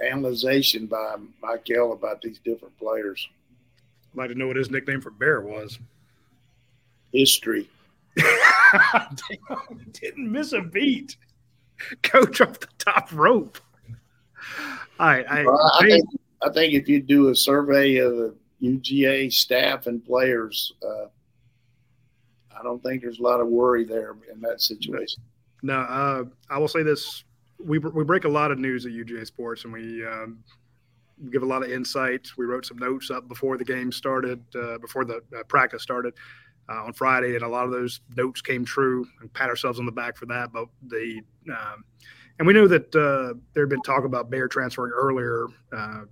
analyzation by Mykel about these different players. I'd like to know what his nickname for Bear was. History. Damn, didn't miss a beat. Coach off the top rope. All right, I, well, I, think, I think if you do a survey of the UGA staff and players, uh, I don't think there's a lot of worry there in that situation. No, uh, I will say this we we break a lot of news at UGA Sports, and we um, give a lot of insight. We wrote some notes up before the game started, uh, before the uh, practice started uh, on Friday, and a lot of those notes came true. And pat ourselves on the back for that. But the um, and we know that uh, there had been talk about Bear transferring earlier uh,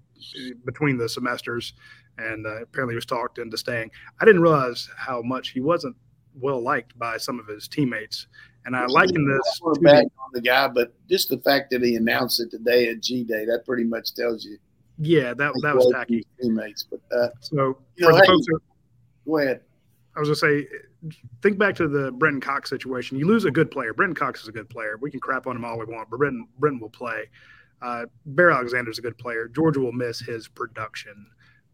between the semesters, and uh, apparently he was talked into staying. I didn't realize how much he wasn't well liked by some of his teammates. And I liken this to back on the guy, but just the fact that he announced it today at G Day, that pretty much tells you. Yeah, that that was tacky. Teammates, but uh, so you know, hey, who, go ahead. I was gonna say, think back to the Brenton Cox situation. You lose a good player. Brenton Cox is a good player. We can crap on him all we want, but Brenton Brenton will play. Uh, Bear Alexander's a good player. Georgia will miss his production,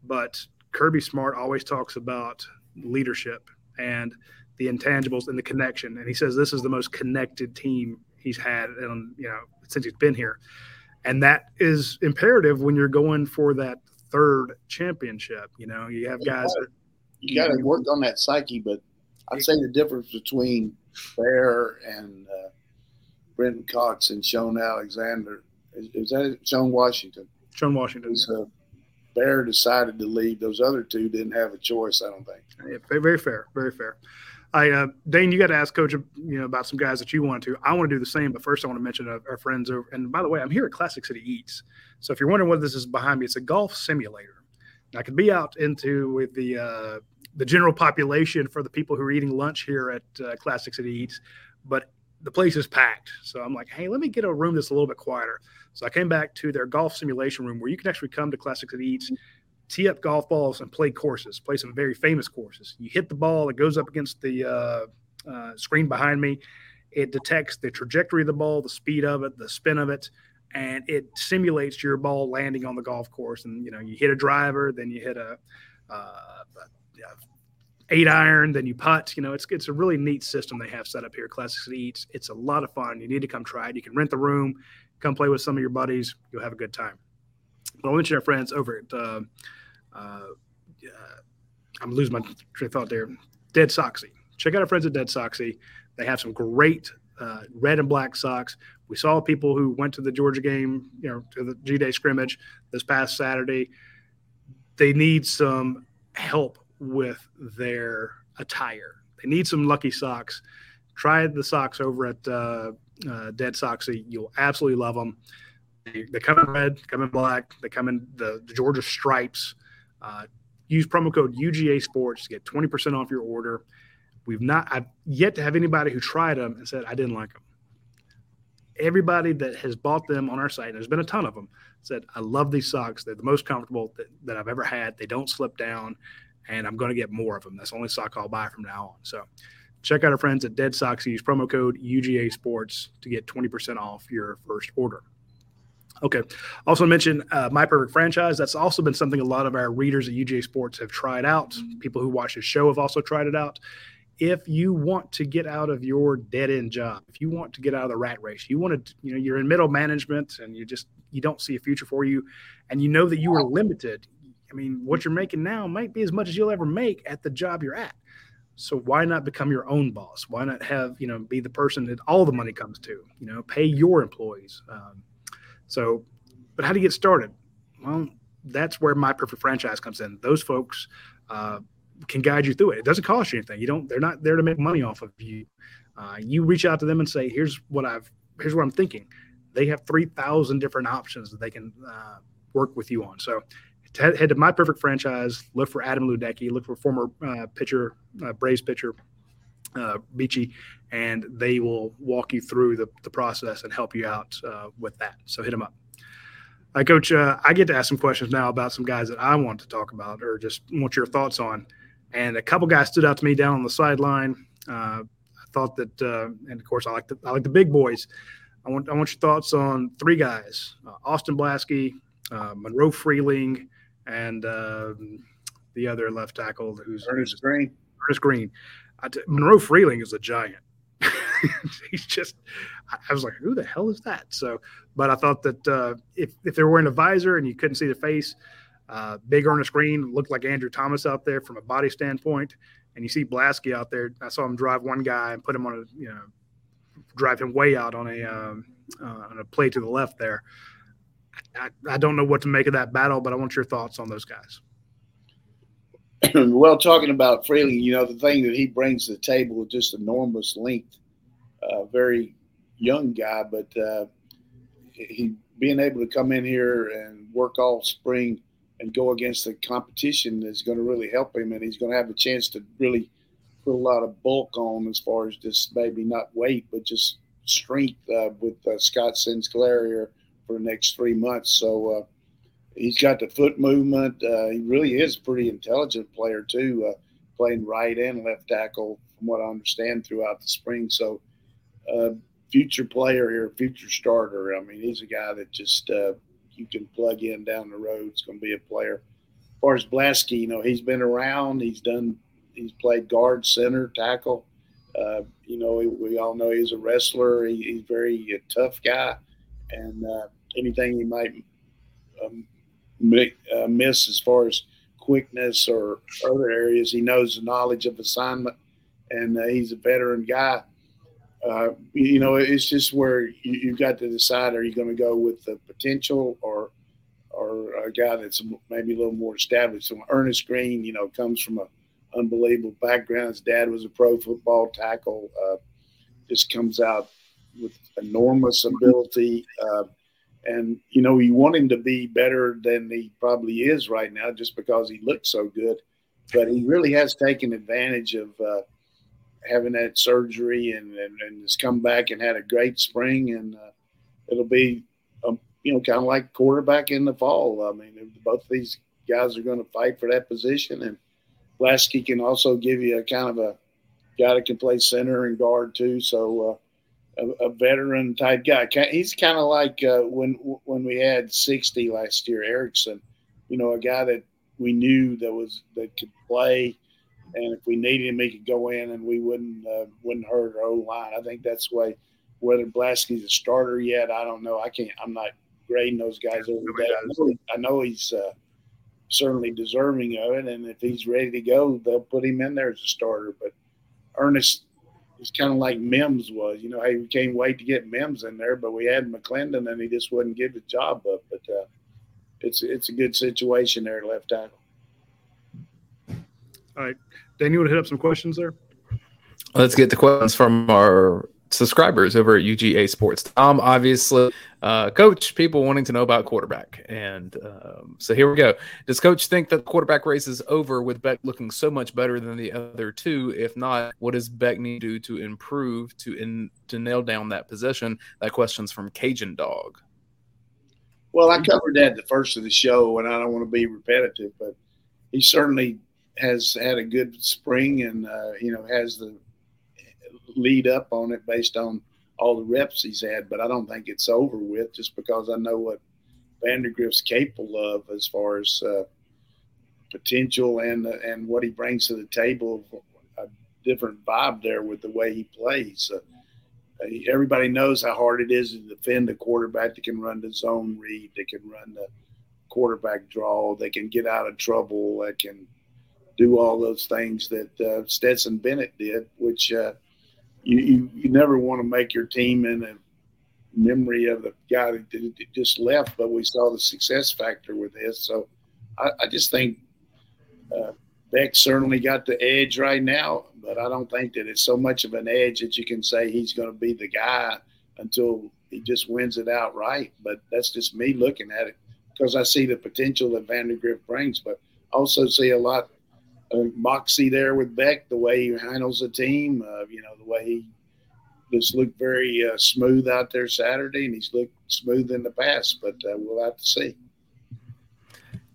but Kirby Smart always talks about leadership and the intangibles and the connection. And he says this is the most connected team he's had, and you know, since he's been here. And that is imperative when you're going for that third championship. You know, you have guys that you got to work on that psyche. But I'd say the difference between Bear and uh, Brenton Cox and Sean Alexander is, is that Sean Washington. Sean Washington. Is, uh, Bear decided to leave. Those other two didn't have a choice. I don't think. Yeah, very fair. Very fair. I uh, Dayne, you got to ask Coach, you know, about some guys that you want to. I want to do the same, but first I want to mention our, our friends over. And by the way, I'm here at Classic City Eats. So if you're wondering what this is behind me, it's a golf simulator. I could be out into with the uh, the general population for the people who are eating lunch here at uh, Classic City Eats, but the place is packed. So I'm like, hey, let me get a room that's a little bit quieter. So I came back to their golf simulation room where you can actually come to Classic City Eats, tee up golf balls, and play courses, play some very famous courses. You hit the ball, it goes up against the uh, uh, screen behind me. It detects the trajectory of the ball, the speed of it, the spin of it, and it simulates your ball landing on the golf course. And you know, you hit a driver, then you hit a, uh, eight iron, then you putt. You know, it's it's a really neat system they have set up here. Classic City Eats. It's a lot of fun. You need to come try it. You can rent the room, come play with some of your buddies. You'll have a good time. But I'll mention our friends over at. Uh, I'm losing my train of thought there. Dead Soxy. Check out our friends at Dead Soxy. They have some great uh, red and black socks. We saw people who went to the Georgia game, you know, to the G Day scrimmage this past Saturday. They need some help with their attire. They need some lucky socks. Try the socks over at uh, uh, Dead Soxy. You'll absolutely love them. They, they, come in red, come in black, they come in the, the Georgia stripes. Uh, use promo code UGA Sports to get 20% off your order. We've not, I've yet to have anybody who tried them and said, I didn't like them. Everybody that has bought them on our site, and there's been a ton of them, said, I love these socks. They're the most comfortable that, that I've ever had. They don't slip down and I'm going to get more of them. That's the only sock I'll buy from now on. So check out our friends at Dead Socks. Use promo code UGA Sports to get 20% off your first order. Okay. Also mention uh, My Perfect Franchise. That's also been something a lot of our readers at UGA Sports have tried out. People who watch the show have also tried it out. If you want to get out of your dead end job, if you want to get out of the rat race, you want to, you know, you're in middle management and you just you don't see a future for you, and you know that you are limited. I mean, what you're making now might be as much as you'll ever make at the job you're at. So why not become your own boss? Why not have you know be the person that all the money comes to? You know, pay your employees. Um, so, but how do you get started? Well, that's where my perfect franchise comes in. Those folks uh, can guide you through it. It doesn't cost you anything. You don't. They're not there to make money off of you. Uh, you reach out to them and say, "Here's what I've. Here's what I'm thinking." They have three thousand different options that they can uh, work with you on. So head to my perfect franchise. Look for Adam Luedecke. Look for former uh, pitcher, uh, Braves pitcher, uh, Beachy, and they will walk you through the, the process and help you out uh, with that. So hit them up. Uh, Coach, uh, I get to ask some questions now about some guys that I want to talk about or just want your thoughts on. And a couple guys stood out to me down on the sideline. Uh, I thought that, uh, and of course, I like the I like the big boys. I want I want your thoughts on three guys: uh, Austin Blaske, uh, Monroe Freeling, and um, the other left tackle who's Earnest Greene. Earnest Greene. T- Monroe Freeling is a giant. He's just, I was like, who the hell is that? So, but I thought that uh, if, if they were wearing a visor and you couldn't see the face, uh, big Earnest Greene looked like Andrew Thomas out there from a body standpoint. And you see Blaske out there. I saw him drive one guy and put him on a, you know, drive him way out on a um, uh, on a play to the left there. I, I don't know what to make of that battle, but I want your thoughts on those guys. well, talking about Freeling, you know, the thing that he brings to the table is just enormous length. Uh, very young guy, but uh, he being able to come in here and work all spring and go against the competition is going to really help him, and he's going to have a chance to really put a lot of bulk on as far as just maybe not weight, but just strength uh, with uh, Scott Sinclair here for the next three months. So uh, he's got the foot movement. Uh, he really is a pretty intelligent player too, uh, playing right and left tackle from what I understand throughout the spring. So uh, future player here, future starter. I mean, he's a guy that just uh, you can plug in down the road. It's going to be a player. As far as Blaske, you know, he's been around. He's done. He's played guard, center, tackle. Uh, you know, we all know he's a wrestler. He, he's very a tough guy, and uh, anything he might make, uh, miss as far as quickness or other areas. He knows the knowledge of assignment, and uh, he's a veteran guy. Uh, you know, it's just where you, have got to decide: are you going to go with the potential or or a guy that's maybe a little more established? So Earnest Greene, you know, comes from a unbelievable background. His dad was a pro football tackle. Uh, just comes out with enormous ability. And you know, you want him to be better than he probably is right now, just because he looks so good. But he really has taken advantage of uh, having that surgery and, and, and has come back and had a great spring. And uh, it'll be, um, you know, kind of like quarterback in the fall. I mean, both these guys are going to fight for that position. And Blaske can also give you a kind of a guy that can play center and guard too. So, uh, a, a, veteran type guy. He's kind of like uh, when when we had 60 last year, Ericson. You know, a guy that we knew that was that could play and if we needed him, he could go in, and we wouldn't uh, wouldn't hurt our O line. I think that's way. Whether Blaske's a starter yet, I don't know. I can't. I'm not grading those guys over there. I know, I know he's uh, certainly deserving of it, and if he's ready to go, they'll put him in there as a starter. But Earnest is kind of like Mims was. You know, hey, we can't wait to get Mims in there, but we had McClendon, and he just wouldn't give the job up. But uh, it's it's a good situation there, left tackle. All right. Dan, you want to hit up some questions there? Let's get the questions from our subscribers over at UGA Sports. Tom, obviously, uh, coach, people wanting to know about quarterback. And um, so here we go. Does coach think that the quarterback race is over with Beck looking so much better than the other two? If not, what does Beck need to do to improve to in, to nail down that position? That question's from Cajun Dog. Well, I covered that the first of the show, and I don't want to be repetitive, but he certainly has had a good spring and uh, you know has the lead up on it based on all the reps he's had. But I don't think it's over with just because I know what Vandagriff's capable of as far as uh, potential and uh, and what he brings to the table. A different vibe there with the way he plays. Uh, everybody knows how hard it is to defend a quarterback that can run the zone read, that can run the quarterback draw, they can get out of trouble, that can do all those things that uh, Stetson Bennett did, which uh, you, you, you never want to make your team in a memory of the guy that just left, but we saw the success factor with this. So I, I just think uh, Beck certainly got the edge right now, but I don't think that it's so much of an edge that you can say he's going to be the guy until he just wins it outright. But that's just me looking at it because I see the potential that Vandagriff brings, but also see a lot moxie there with Beck, the way he handles the team, uh, you know, the way he just looked very uh, smooth out there Saturday, and he's looked smooth in the past, but uh, we'll have to see.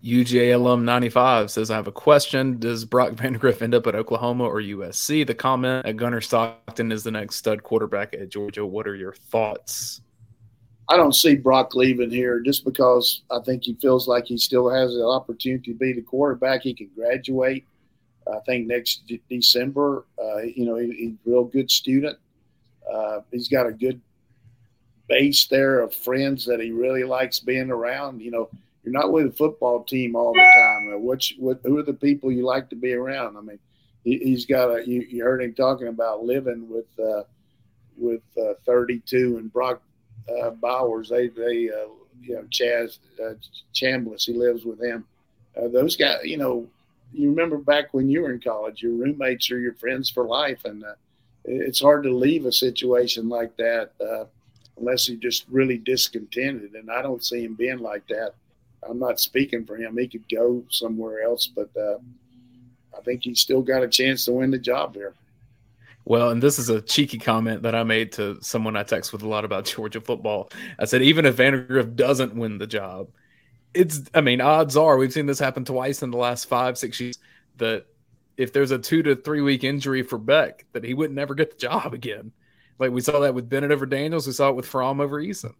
UGA alum 95 says, I have a question. Does Brock Vandagriff end up at Oklahoma or USC? The comment at Gunnar Stockton is the next stud quarterback at Georgia. What are your thoughts? I don't see Brock leaving here just because I think he feels like he still has the opportunity to be the quarterback. He can graduate. I think next December. Uh, you know, he, he's a real good student. Uh, he's got a good base there of friends that he really likes being around. You know, you're not with a football team all the time. What, what who are the people you like to be around? I mean, he, has got a. You, you, heard him talking about living with uh, with uh, 32 and Brock uh, Bowers. They they uh, you know Chaz Chambliss. He lives with him. those guys, you know, you remember back when you were in college, your roommates are your friends for life, and uh, it's hard to leave a situation like that uh, unless you're just really discontented. And I don't see him being like that. I'm not speaking for him; he could go somewhere else, but uh, I think he's still got a chance to win the job here. Well, and this is a cheeky comment that I made to someone I text with a lot about Georgia football. I said, even if Vandagriff doesn't win the job, it's I mean, odds are we've seen this happen twice in the last five, six years that if there's a two to three week injury for Beck, that he would never get the job again. Like we saw that with Bennett over Daniels, we saw it with Fromm over Eason.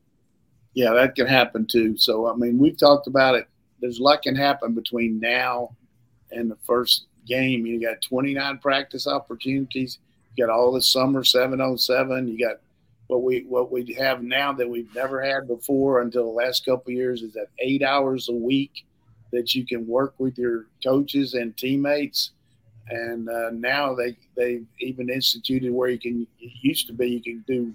Yeah, that can happen too. So I mean, we've talked about it. There's a lot can happen between now and the first game. You got 29 practice opportunities. You got all the summer seven on seven. You got what we what we have now that we've never had before until the last couple years is that eight hours a week that you can work with your coaches and teammates. And uh, now they they even instituted where you can it used to be you can do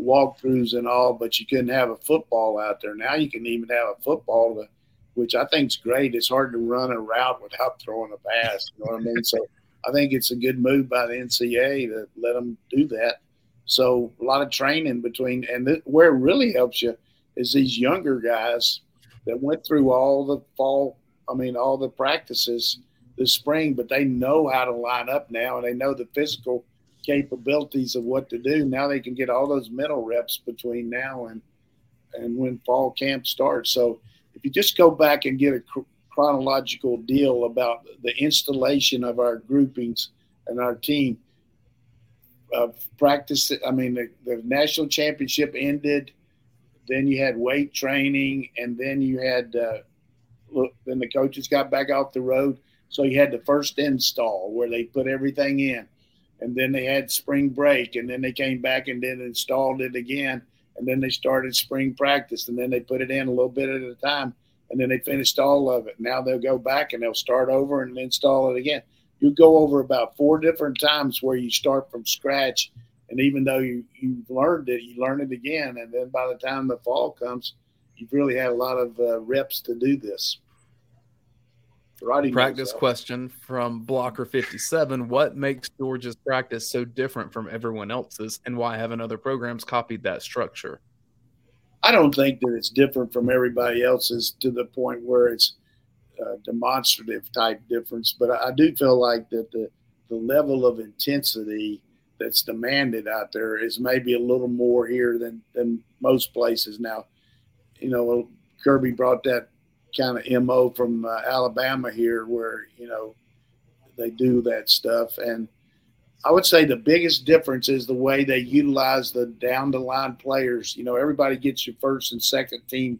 walkthroughs and all but you couldn't have a football out there. Now you can even have a football to, which i think is great. It's hard to run a route without throwing a pass you know what i mean? So i think it's a good move by the ncaa to let them do that so a lot of training between, and th- where it really helps you is these younger guys that went through all the fall, I mean, all the practices this spring, but they know how to line up now and they know the physical capabilities of what to do. Now they can get all those mental reps between now and and when fall camp starts. So if you just go back and get a chronological deal about the installation of our groupings and our team, uh, practice. I mean, the, the national championship ended. Then you had weight training, and then you had uh, look. Then the coaches got back off the road, so you had the first install where they put everything in, and then they had spring break, and then they came back and then installed it again, and then they started spring practice, and then they put it in a little bit at a time, and then they finished all of it. Now they'll go back and they'll start over and install it again you go over about four different times where you start from scratch. And even though you, you've learned it, you learn it again. And then by the time the fall comes, you've really had a lot of uh, reps to do this. Radi practice question from Blocker 57 What makes Georgia's practice so different from everyone else's, and why haven't other programs copied that structure? I don't think that it's different from everybody else's to the point where it's uh, demonstrative type difference, but I, do feel like that the the level of intensity that's demanded out there is maybe a little more here than than most places. Now, you know, Kirby brought that kind of mo from uh, Alabama here, where you know they do that stuff, and I would say the biggest difference is the way they utilize the down the line players. You know, everybody gets your first and second team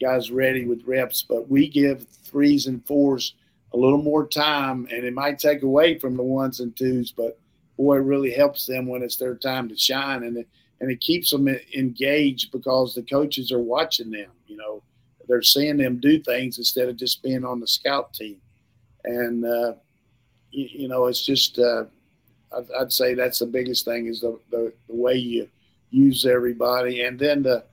guys ready with reps, but we give threes and fours a little more time, and it might take away from the ones and twos, but boy, it really helps them when it's their time to shine, and it, and it keeps them engaged because the coaches are watching them. You know, they're seeing them do things instead of just being on the scout team, and uh, you, you, know, it's just uh, I'd, I'd, say that's the biggest thing is the, the, the way you use everybody, and then the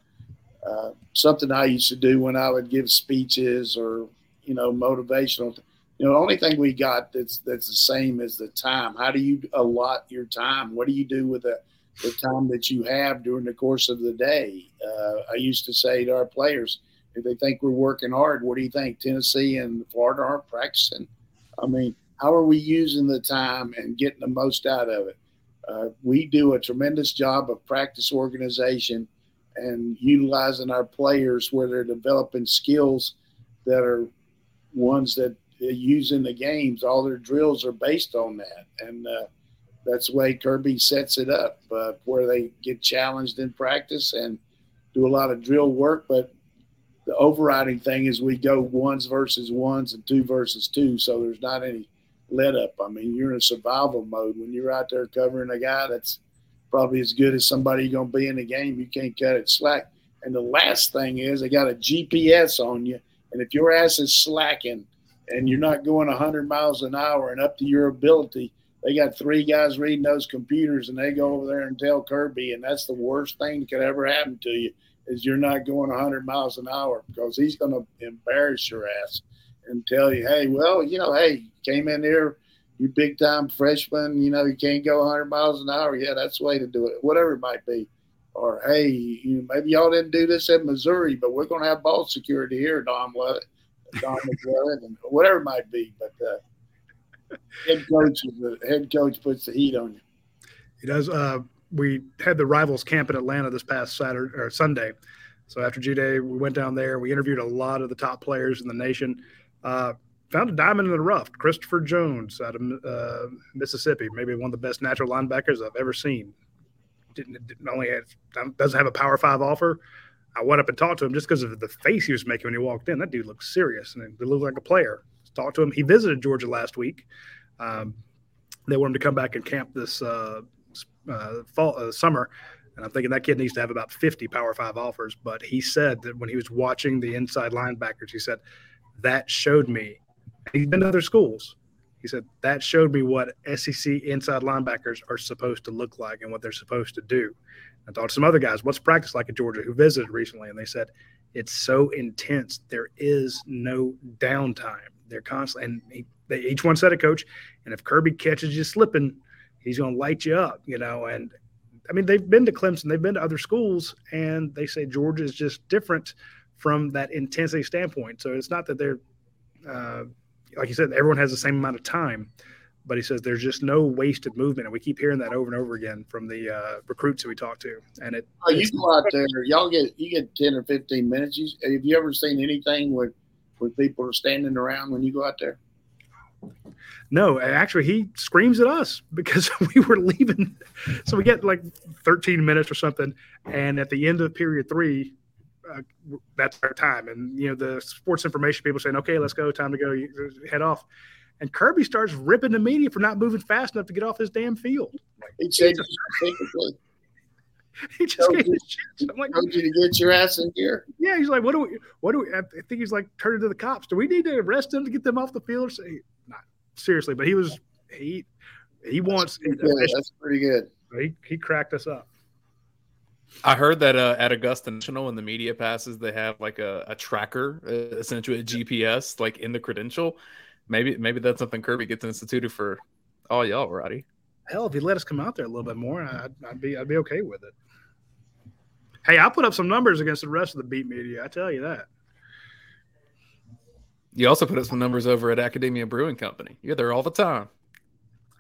uh, something I used to do when I would give speeches or you know motivational. You know, the only thing we got that's that's the same is the time. How do you allot your time? What do you do with the the time that you have during the course of the day? Uh, I used to say to our players, if they think we're working hard, what do you think? Tennessee and Florida aren't practicing. I mean, how are we using the time and getting the most out of it? Uh, we do a tremendous job of practice organization and utilizing our players where they're developing skills that are ones that they use in the games. All their drills are based on that, and uh, that's the way Kirby sets it up, uh, where they get challenged in practice and do a lot of drill work. But the overriding thing is we go ones versus ones and two versus two, so there's not any let up. I mean, you're in a survival mode when you're out there covering a guy that's probably as good as somebody going to be in the game. You can't cut it slack. And the last thing is they got a GPS on you, and if your ass is slacking and you're not going 100 miles an hour and up to your ability, they got three guys reading those computers, and they go over there and tell Kirby, and that's the worst thing that could ever happen to you is you're not going 100 miles an hour because he's going to embarrass your ass and tell you, hey, well, you know, hey, came in here you big time freshman, you know, you can't go 100 miles an hour. Yeah, that's the way to do it, whatever it might be. Or, hey, you, maybe y'all didn't do this in Missouri, but we're going to have ball security here, Dom Lovett, and whatever it might be. But uh, head coach, the head coach puts the heat on you. He does. Uh, we had the rivals camp in Atlanta this past Saturday or Sunday. So after G Day, we went down there. We interviewed a lot of the top players in the nation. Uh, found a diamond in the rough. Christopher Jones out of uh, Mississippi, maybe one of the best natural linebackers I've ever seen. Didn't, didn't only have, doesn't have a Power Five offer. I went up and talked to him just because of the face he was making when he walked in. That dude looked serious and he looked like a player. Talked to him. He visited Georgia last week. Um, they want him to come back and camp this uh, uh, fall uh, summer. And I'm thinking that kid needs to have about 50 Power Five offers. But he said that when he was watching the inside linebackers, he said that showed me He's been to other schools. He said that showed me what SEC inside linebackers are supposed to look like and what they're supposed to do. I talked to some other guys. What's practice like at Georgia who visited recently, and they said it's so intense. There is no downtime. They're constantly, and he, they, each one said a coach. And if Kirby catches you slipping, he's going to light you up, you know. And I mean, they've been to Clemson, they've been to other schools, and they say Georgia is just different from that intensity standpoint. So it's not that they're, uh, like you said, everyone has the same amount of time, but he says there's just no wasted movement, and we keep hearing that over and over again from the uh, recruits that we talk to. And it, oh, you go out there, y'all get you get ten or fifteen minutes. You, have you ever seen anything where where people are standing around when you go out there? No, actually, he screams at us because we were leaving. So we get like 13 minutes or something, and at the end of period three, uh, that's our time. And you know, the sports information people saying, "Okay, let's go, time to go, head off." And Kirby starts ripping the media for not moving fast enough to get off his damn field. He changed He just gave I'm like, told you to get your ass in here. Yeah, he's like, what do we? What do we? I think he's like turning to the cops. Do we need to arrest them to get them off the field? Or say, not seriously, but he was he he wants. That's pretty good. That's pretty good. He he cracked us up. I heard that uh, at Augusta National, in the media passes, they have like a, a tracker, uh, essentially a GPS, like in the credential. Maybe maybe that's something Kirby gets instituted for all y'all, Radi. Hell, if he let us come out there a little bit more, I'd, I'd be I'd be okay with it. Hey, I put up some numbers against the rest of the beat media. I tell you that. You also put up some numbers over at Akademia Brewing Company. You're there all the time.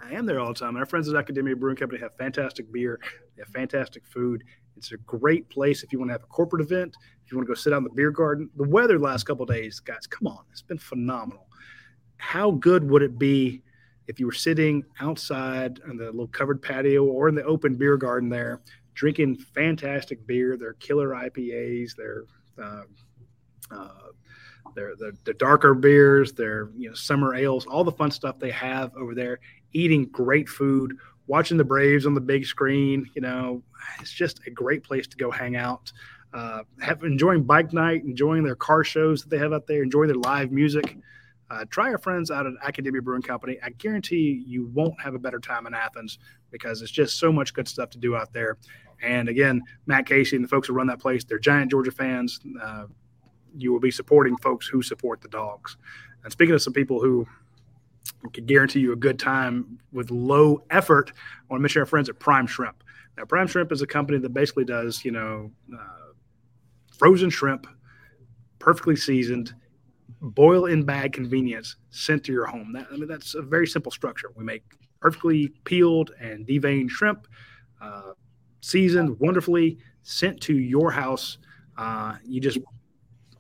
I am there all the time. Our friends at Akademia Brewing Company have fantastic beer. They have fantastic food. It's a great place if you want to have a corporate event. If you want to go sit out in the beer garden. The weather the last couple days, guys, come on, it's been phenomenal. How good would it be if you were sitting outside on the little covered patio or in the open beer garden there, drinking fantastic beer? Their killer IPAs, their uh, uh, their, their darker beers, their you know summer ales, all the fun stuff they have over there. Eating great food, watching the Braves on the big screen. You know, it's just a great place to go hang out. Uh, have enjoying bike night, enjoying their car shows that they have out there, enjoying their live music. Uh, try our friends out at Akademia Brewing Company. I guarantee you won't have a better time in Athens because it's just so much good stuff to do out there. And again, Matt Casey and the folks who run that place, they're giant Georgia fans. Uh, you will be supporting folks who support the dogs. And speaking of some people who can guarantee you a good time with low effort, I want to mention our friends at Prime Shrimp. Now, Prime Shrimp is a company that basically does, you know, uh, frozen shrimp, perfectly seasoned, boil in bag convenience sent to your home. That, I mean, that's a very simple structure. We make perfectly peeled and deveined shrimp, uh, seasoned wonderfully, sent to your house. Uh, you just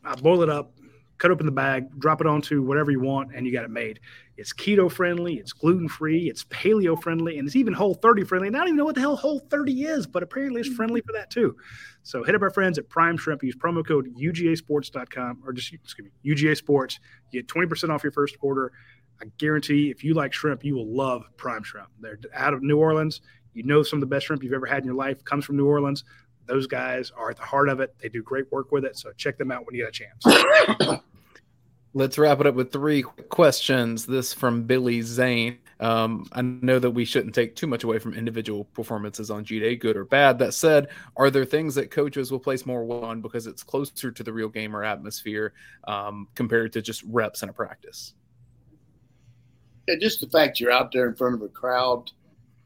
uh, boil it up, cut open the bag, drop it onto whatever you want, and you got it made. It's keto friendly, it's gluten free, it's paleo friendly, and it's even whole 30 friendly. And I don't even know what the hell whole 30 is, but apparently it's friendly mm-hmm. for that too. So hit up our friends at Prime Shrimp. Use promo code UGAsports.com or just excuse me, UGA Sports. You get 20% off your first order. I guarantee if you like shrimp, you will love Prime Shrimp. They're out of New Orleans. You know some of the best shrimp you've ever had in your life comes from New Orleans. Those guys are at the heart of it. They do great work with it. So check them out when you get a chance. Let's wrap it up with three questions. This from Billy Zane. Um, I know that we shouldn't take too much away from individual performances on G Day, good or bad. That said, are there things that coaches will place more on because it's closer to the real game or atmosphere um, compared to just reps in a practice? Yeah, just the fact you're out there in front of a crowd.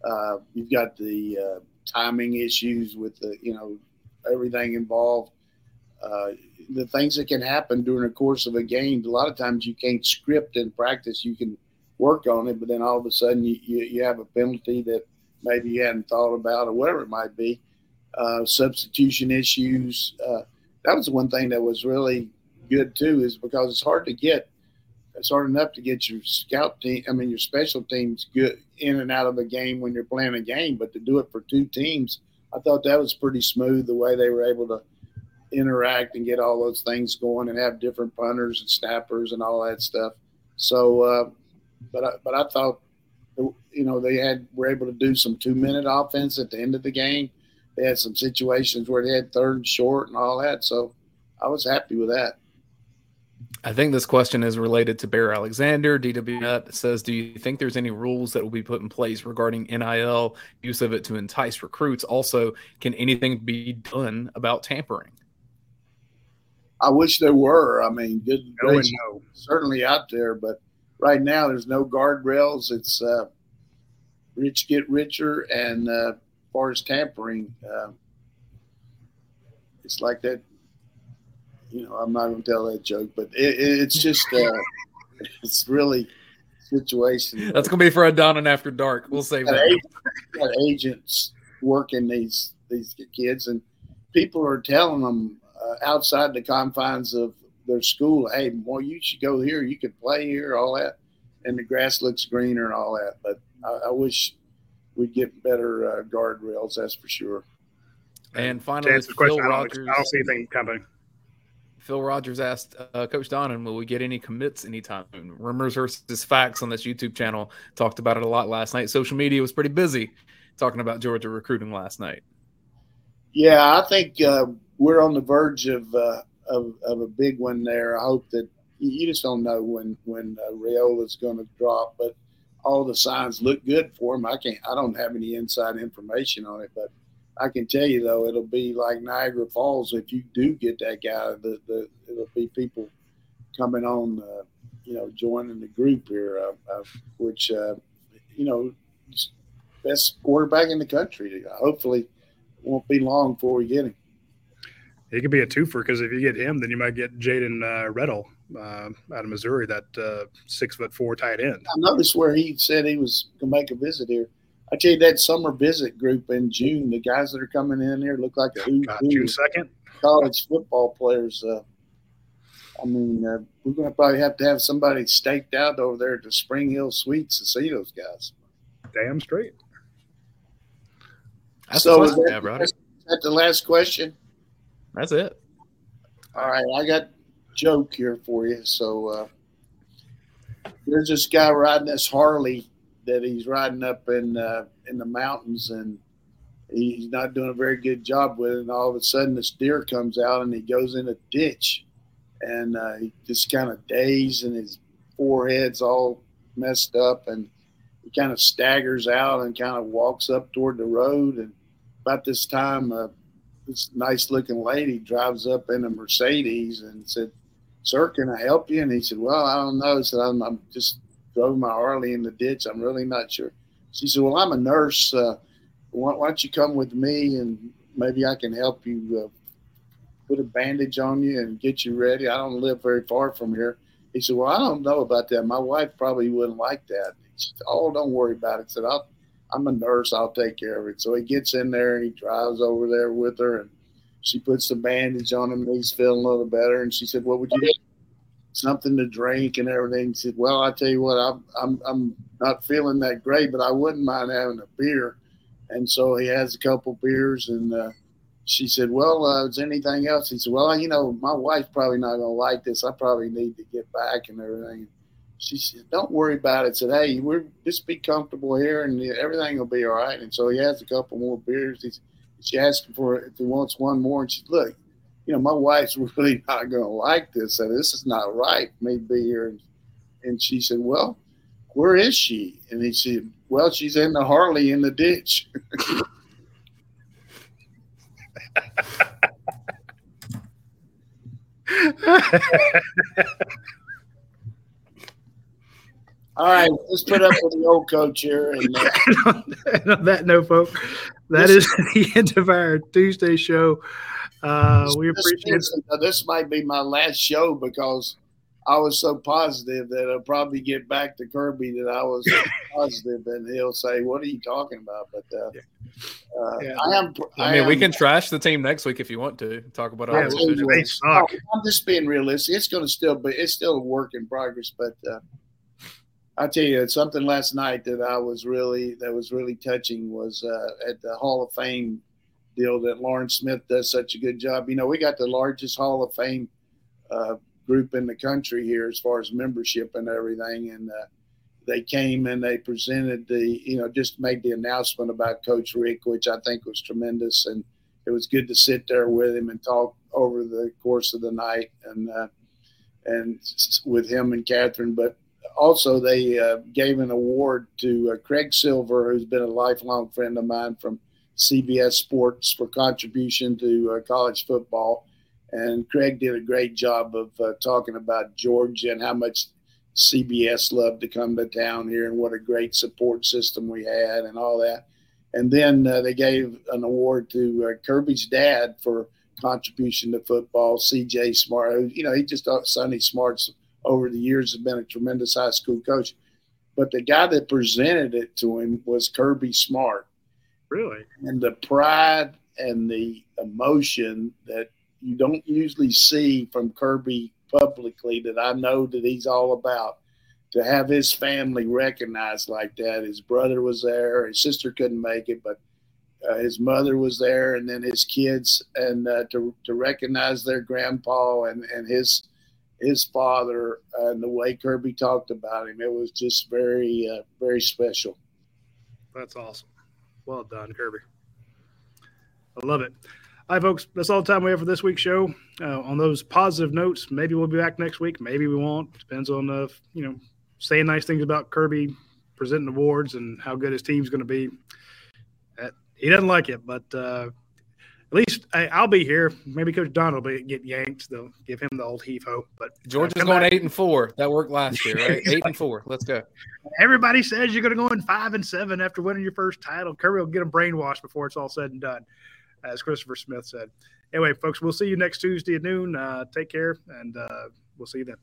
Uh, you've got the uh, timing issues with the you know everything involved. Uh, the things that can happen during the course of a game. A lot of times you can't script in practice. You can work on it, but then all of a sudden you, you, you have a penalty that maybe you hadn't thought about or whatever it might be. Uh, substitution issues. Uh, that was one thing that was really good too, is because it's hard to get. It's hard enough to get your scout team. I mean, your special teams good in and out of a game when you're playing a game, but to do it for two teams, I thought that was pretty smooth the way they were able to interact and get all those things going and have different punters and snappers and all that stuff. So, uh, but I, but I thought, you know, they had were able to do some two minute offense at the end of the game. They had some situations where they had third short and all that. So I was happy with that. I think this question is related to Bear Alexander. DW says, Do you think there's any rules that will be put in place regarding NIL, use of it to entice recruits? Also, can anything be done about tampering? I wish there were. I mean, good, no no. certainly out there, but right now there's no guardrails. It's uh, rich get richer, and uh, far as tampering, uh, it's like that. You know, I'm not going to tell that joke, but it, it's just uh, it's really situation. That's going to be for a down and after dark. We'll save that. Agents, agents working these these kids, and people are telling them uh, outside the confines of their school, "Hey, boy, you should go here. You could play here, all that." And the grass looks greener and all that. But I, I wish we'd get better uh, guardrails. That's for sure. And finally, answer the question, Phil I don't, Rogers. I don't see anything coming. Phil Rogers asked uh, Coach Donnan, "Will we get any commits anytime?" soon?" Rumors versus facts on this YouTube channel talked about it a lot last night. Social media was pretty busy talking about Georgia recruiting last night. Yeah, I think uh, we're on the verge of, uh, of of a big one there. I hope that you just don't know when when uh, Raiola's going to drop, but all the signs look good for him. I can't. I don't have any inside information on it, but I can tell you though, it'll be like Niagara Falls if you do get that guy. The the it'll be people coming on, uh, you know, joining the group here, uh, uh, which uh, you know, best quarterback in the country. Hopefully, won't be long before we get him. He could be a twofer because if you get him, then you might get Jaden uh, Reddell uh, out of Missouri, that uh, six foot four tight end. I noticed where he said he was going to make a visit here. I tell you, that summer visit group in June, the guys that are coming in here look like a who's God, who June second. college football players. Uh, I mean, uh, we're going to probably have to have somebody staked out over there at the Spring Hill Suites to see those guys. Damn straight. That's So the is question, that- yeah, brother. Is that the last question? That's it. All right, I got joke here for you. So uh, there's this guy riding this Harley that he's riding up in uh, in the mountains, and he's not doing a very good job with it. And all of a sudden, this deer comes out and he goes in a ditch, and uh, he just kind of dazed, and his forehead's all messed up, and he kind of staggers out and kind of walks up toward the road. And about this time, uh, this nice looking lady drives up in a Mercedes and said, Sir, can I help you? And he said, Well, I don't know. He said, I'm, I'm just drove my Harley in the ditch. I'm really not sure. She said, Well, I'm a nurse. Uh, why, why don't you come with me and maybe I can help you uh, put a bandage on you and get you ready? I don't live very far from here. He said, Well, I don't know about that. My wife probably wouldn't like that. She said, Oh, don't worry about it. Said, I'll, I'm a nurse. I'll take care of it. So he gets in there and he drives over there with her and she puts the bandage on him he's feeling a little better. And she said, What would you do? Something to drink and everything. He said, Well, I tell you what, I'm, I'm, I'm not feeling that great, but I wouldn't mind having a beer. And so he has a couple beers and uh, she said, Well, uh, is anything else? He said, Well, you know, my wife's probably not to like this. I probably need to get back and everything. She said, Don't worry about it. Said, Hey, we're just be comfortable here and everything will be all right. And so he has a couple more beers. He, she asked him for if he wants one more. And she Look, you know, my wife's really not going to like this. So this is not right me be here. And, and she said, Well, where is she? And he said, Well, she's in the Harley in the ditch. All right, let's put up with the old coach here. And, uh, and on that note, folks, that is the end of our Tuesday show. Uh, we this, appreciate this, this might be my last show because I was so positive that I'll probably get back to Kirby that I was positive, and he'll say, "What are you talking about?" But uh, uh, Yeah. I am. I mean, am, we can trash the team next week if you want to talk about Yeah, our I'll well, tell you decisions. what, they suck. I'm just being realistic. It's going to still be. It's still a work in progress, but. Uh, I tell you, something last night that I was really that was really touching was uh, at the Hall of Fame deal that Lawrence Smith does such a good job. You know, we got the largest Hall of Fame uh, group in the country here as far as membership and everything, and uh, they came and they presented the you know just made the announcement about Coach Richt, which I think was tremendous, and it was good to sit there with him and talk over the course of the night and uh, and with him and Katharyn, but also they uh, gave an award to uh, Craig Silver, who's been a lifelong friend of mine from CBS Sports for contribution to uh, college football. And Craig did a great job of uh, talking about Georgia and how much CBS loved to come to town here and what a great support system we had and all that. And then uh, they gave an award to uh, Kirby's dad for contribution to football, C.J. Smart. You know, he just Sonny Smart's over the years has been a tremendous high school coach. But the guy that presented it to him was Kirby Smart. Really? And the pride and the emotion that you don't usually see from Kirby publicly that I know that he's all about. To have his family recognized like that, his brother was there, his sister couldn't make it, but uh, his mother was there, and then his kids, and uh, to to recognize their grandpa and and his his father and the way Kirby talked about him, it was just very uh, very special. That's awesome. Well done, Kirby. I love it. All right, folks, that's all the time we have for this week's show. Uh, on those positive notes, maybe we'll be back next week. Maybe we won't. Depends on, uh, you know, saying nice things about Kirby, presenting awards, and how good his team's going to be. Uh, he doesn't like it, but uh, at least I, will be here. Maybe Coach Don will be, get yanked. They'll give him the old heave ho. But Georgia's going back. eight and four. That worked last year, right? eight and four. Let's go. Everybody says you're going to go in five and seven after winning your first title. Kirby will get them brainwashed before it's all said and done as Christopher Smith said. Anyway, folks, we'll see you next Tuesday at noon. Uh, take care, and uh, we'll see you then.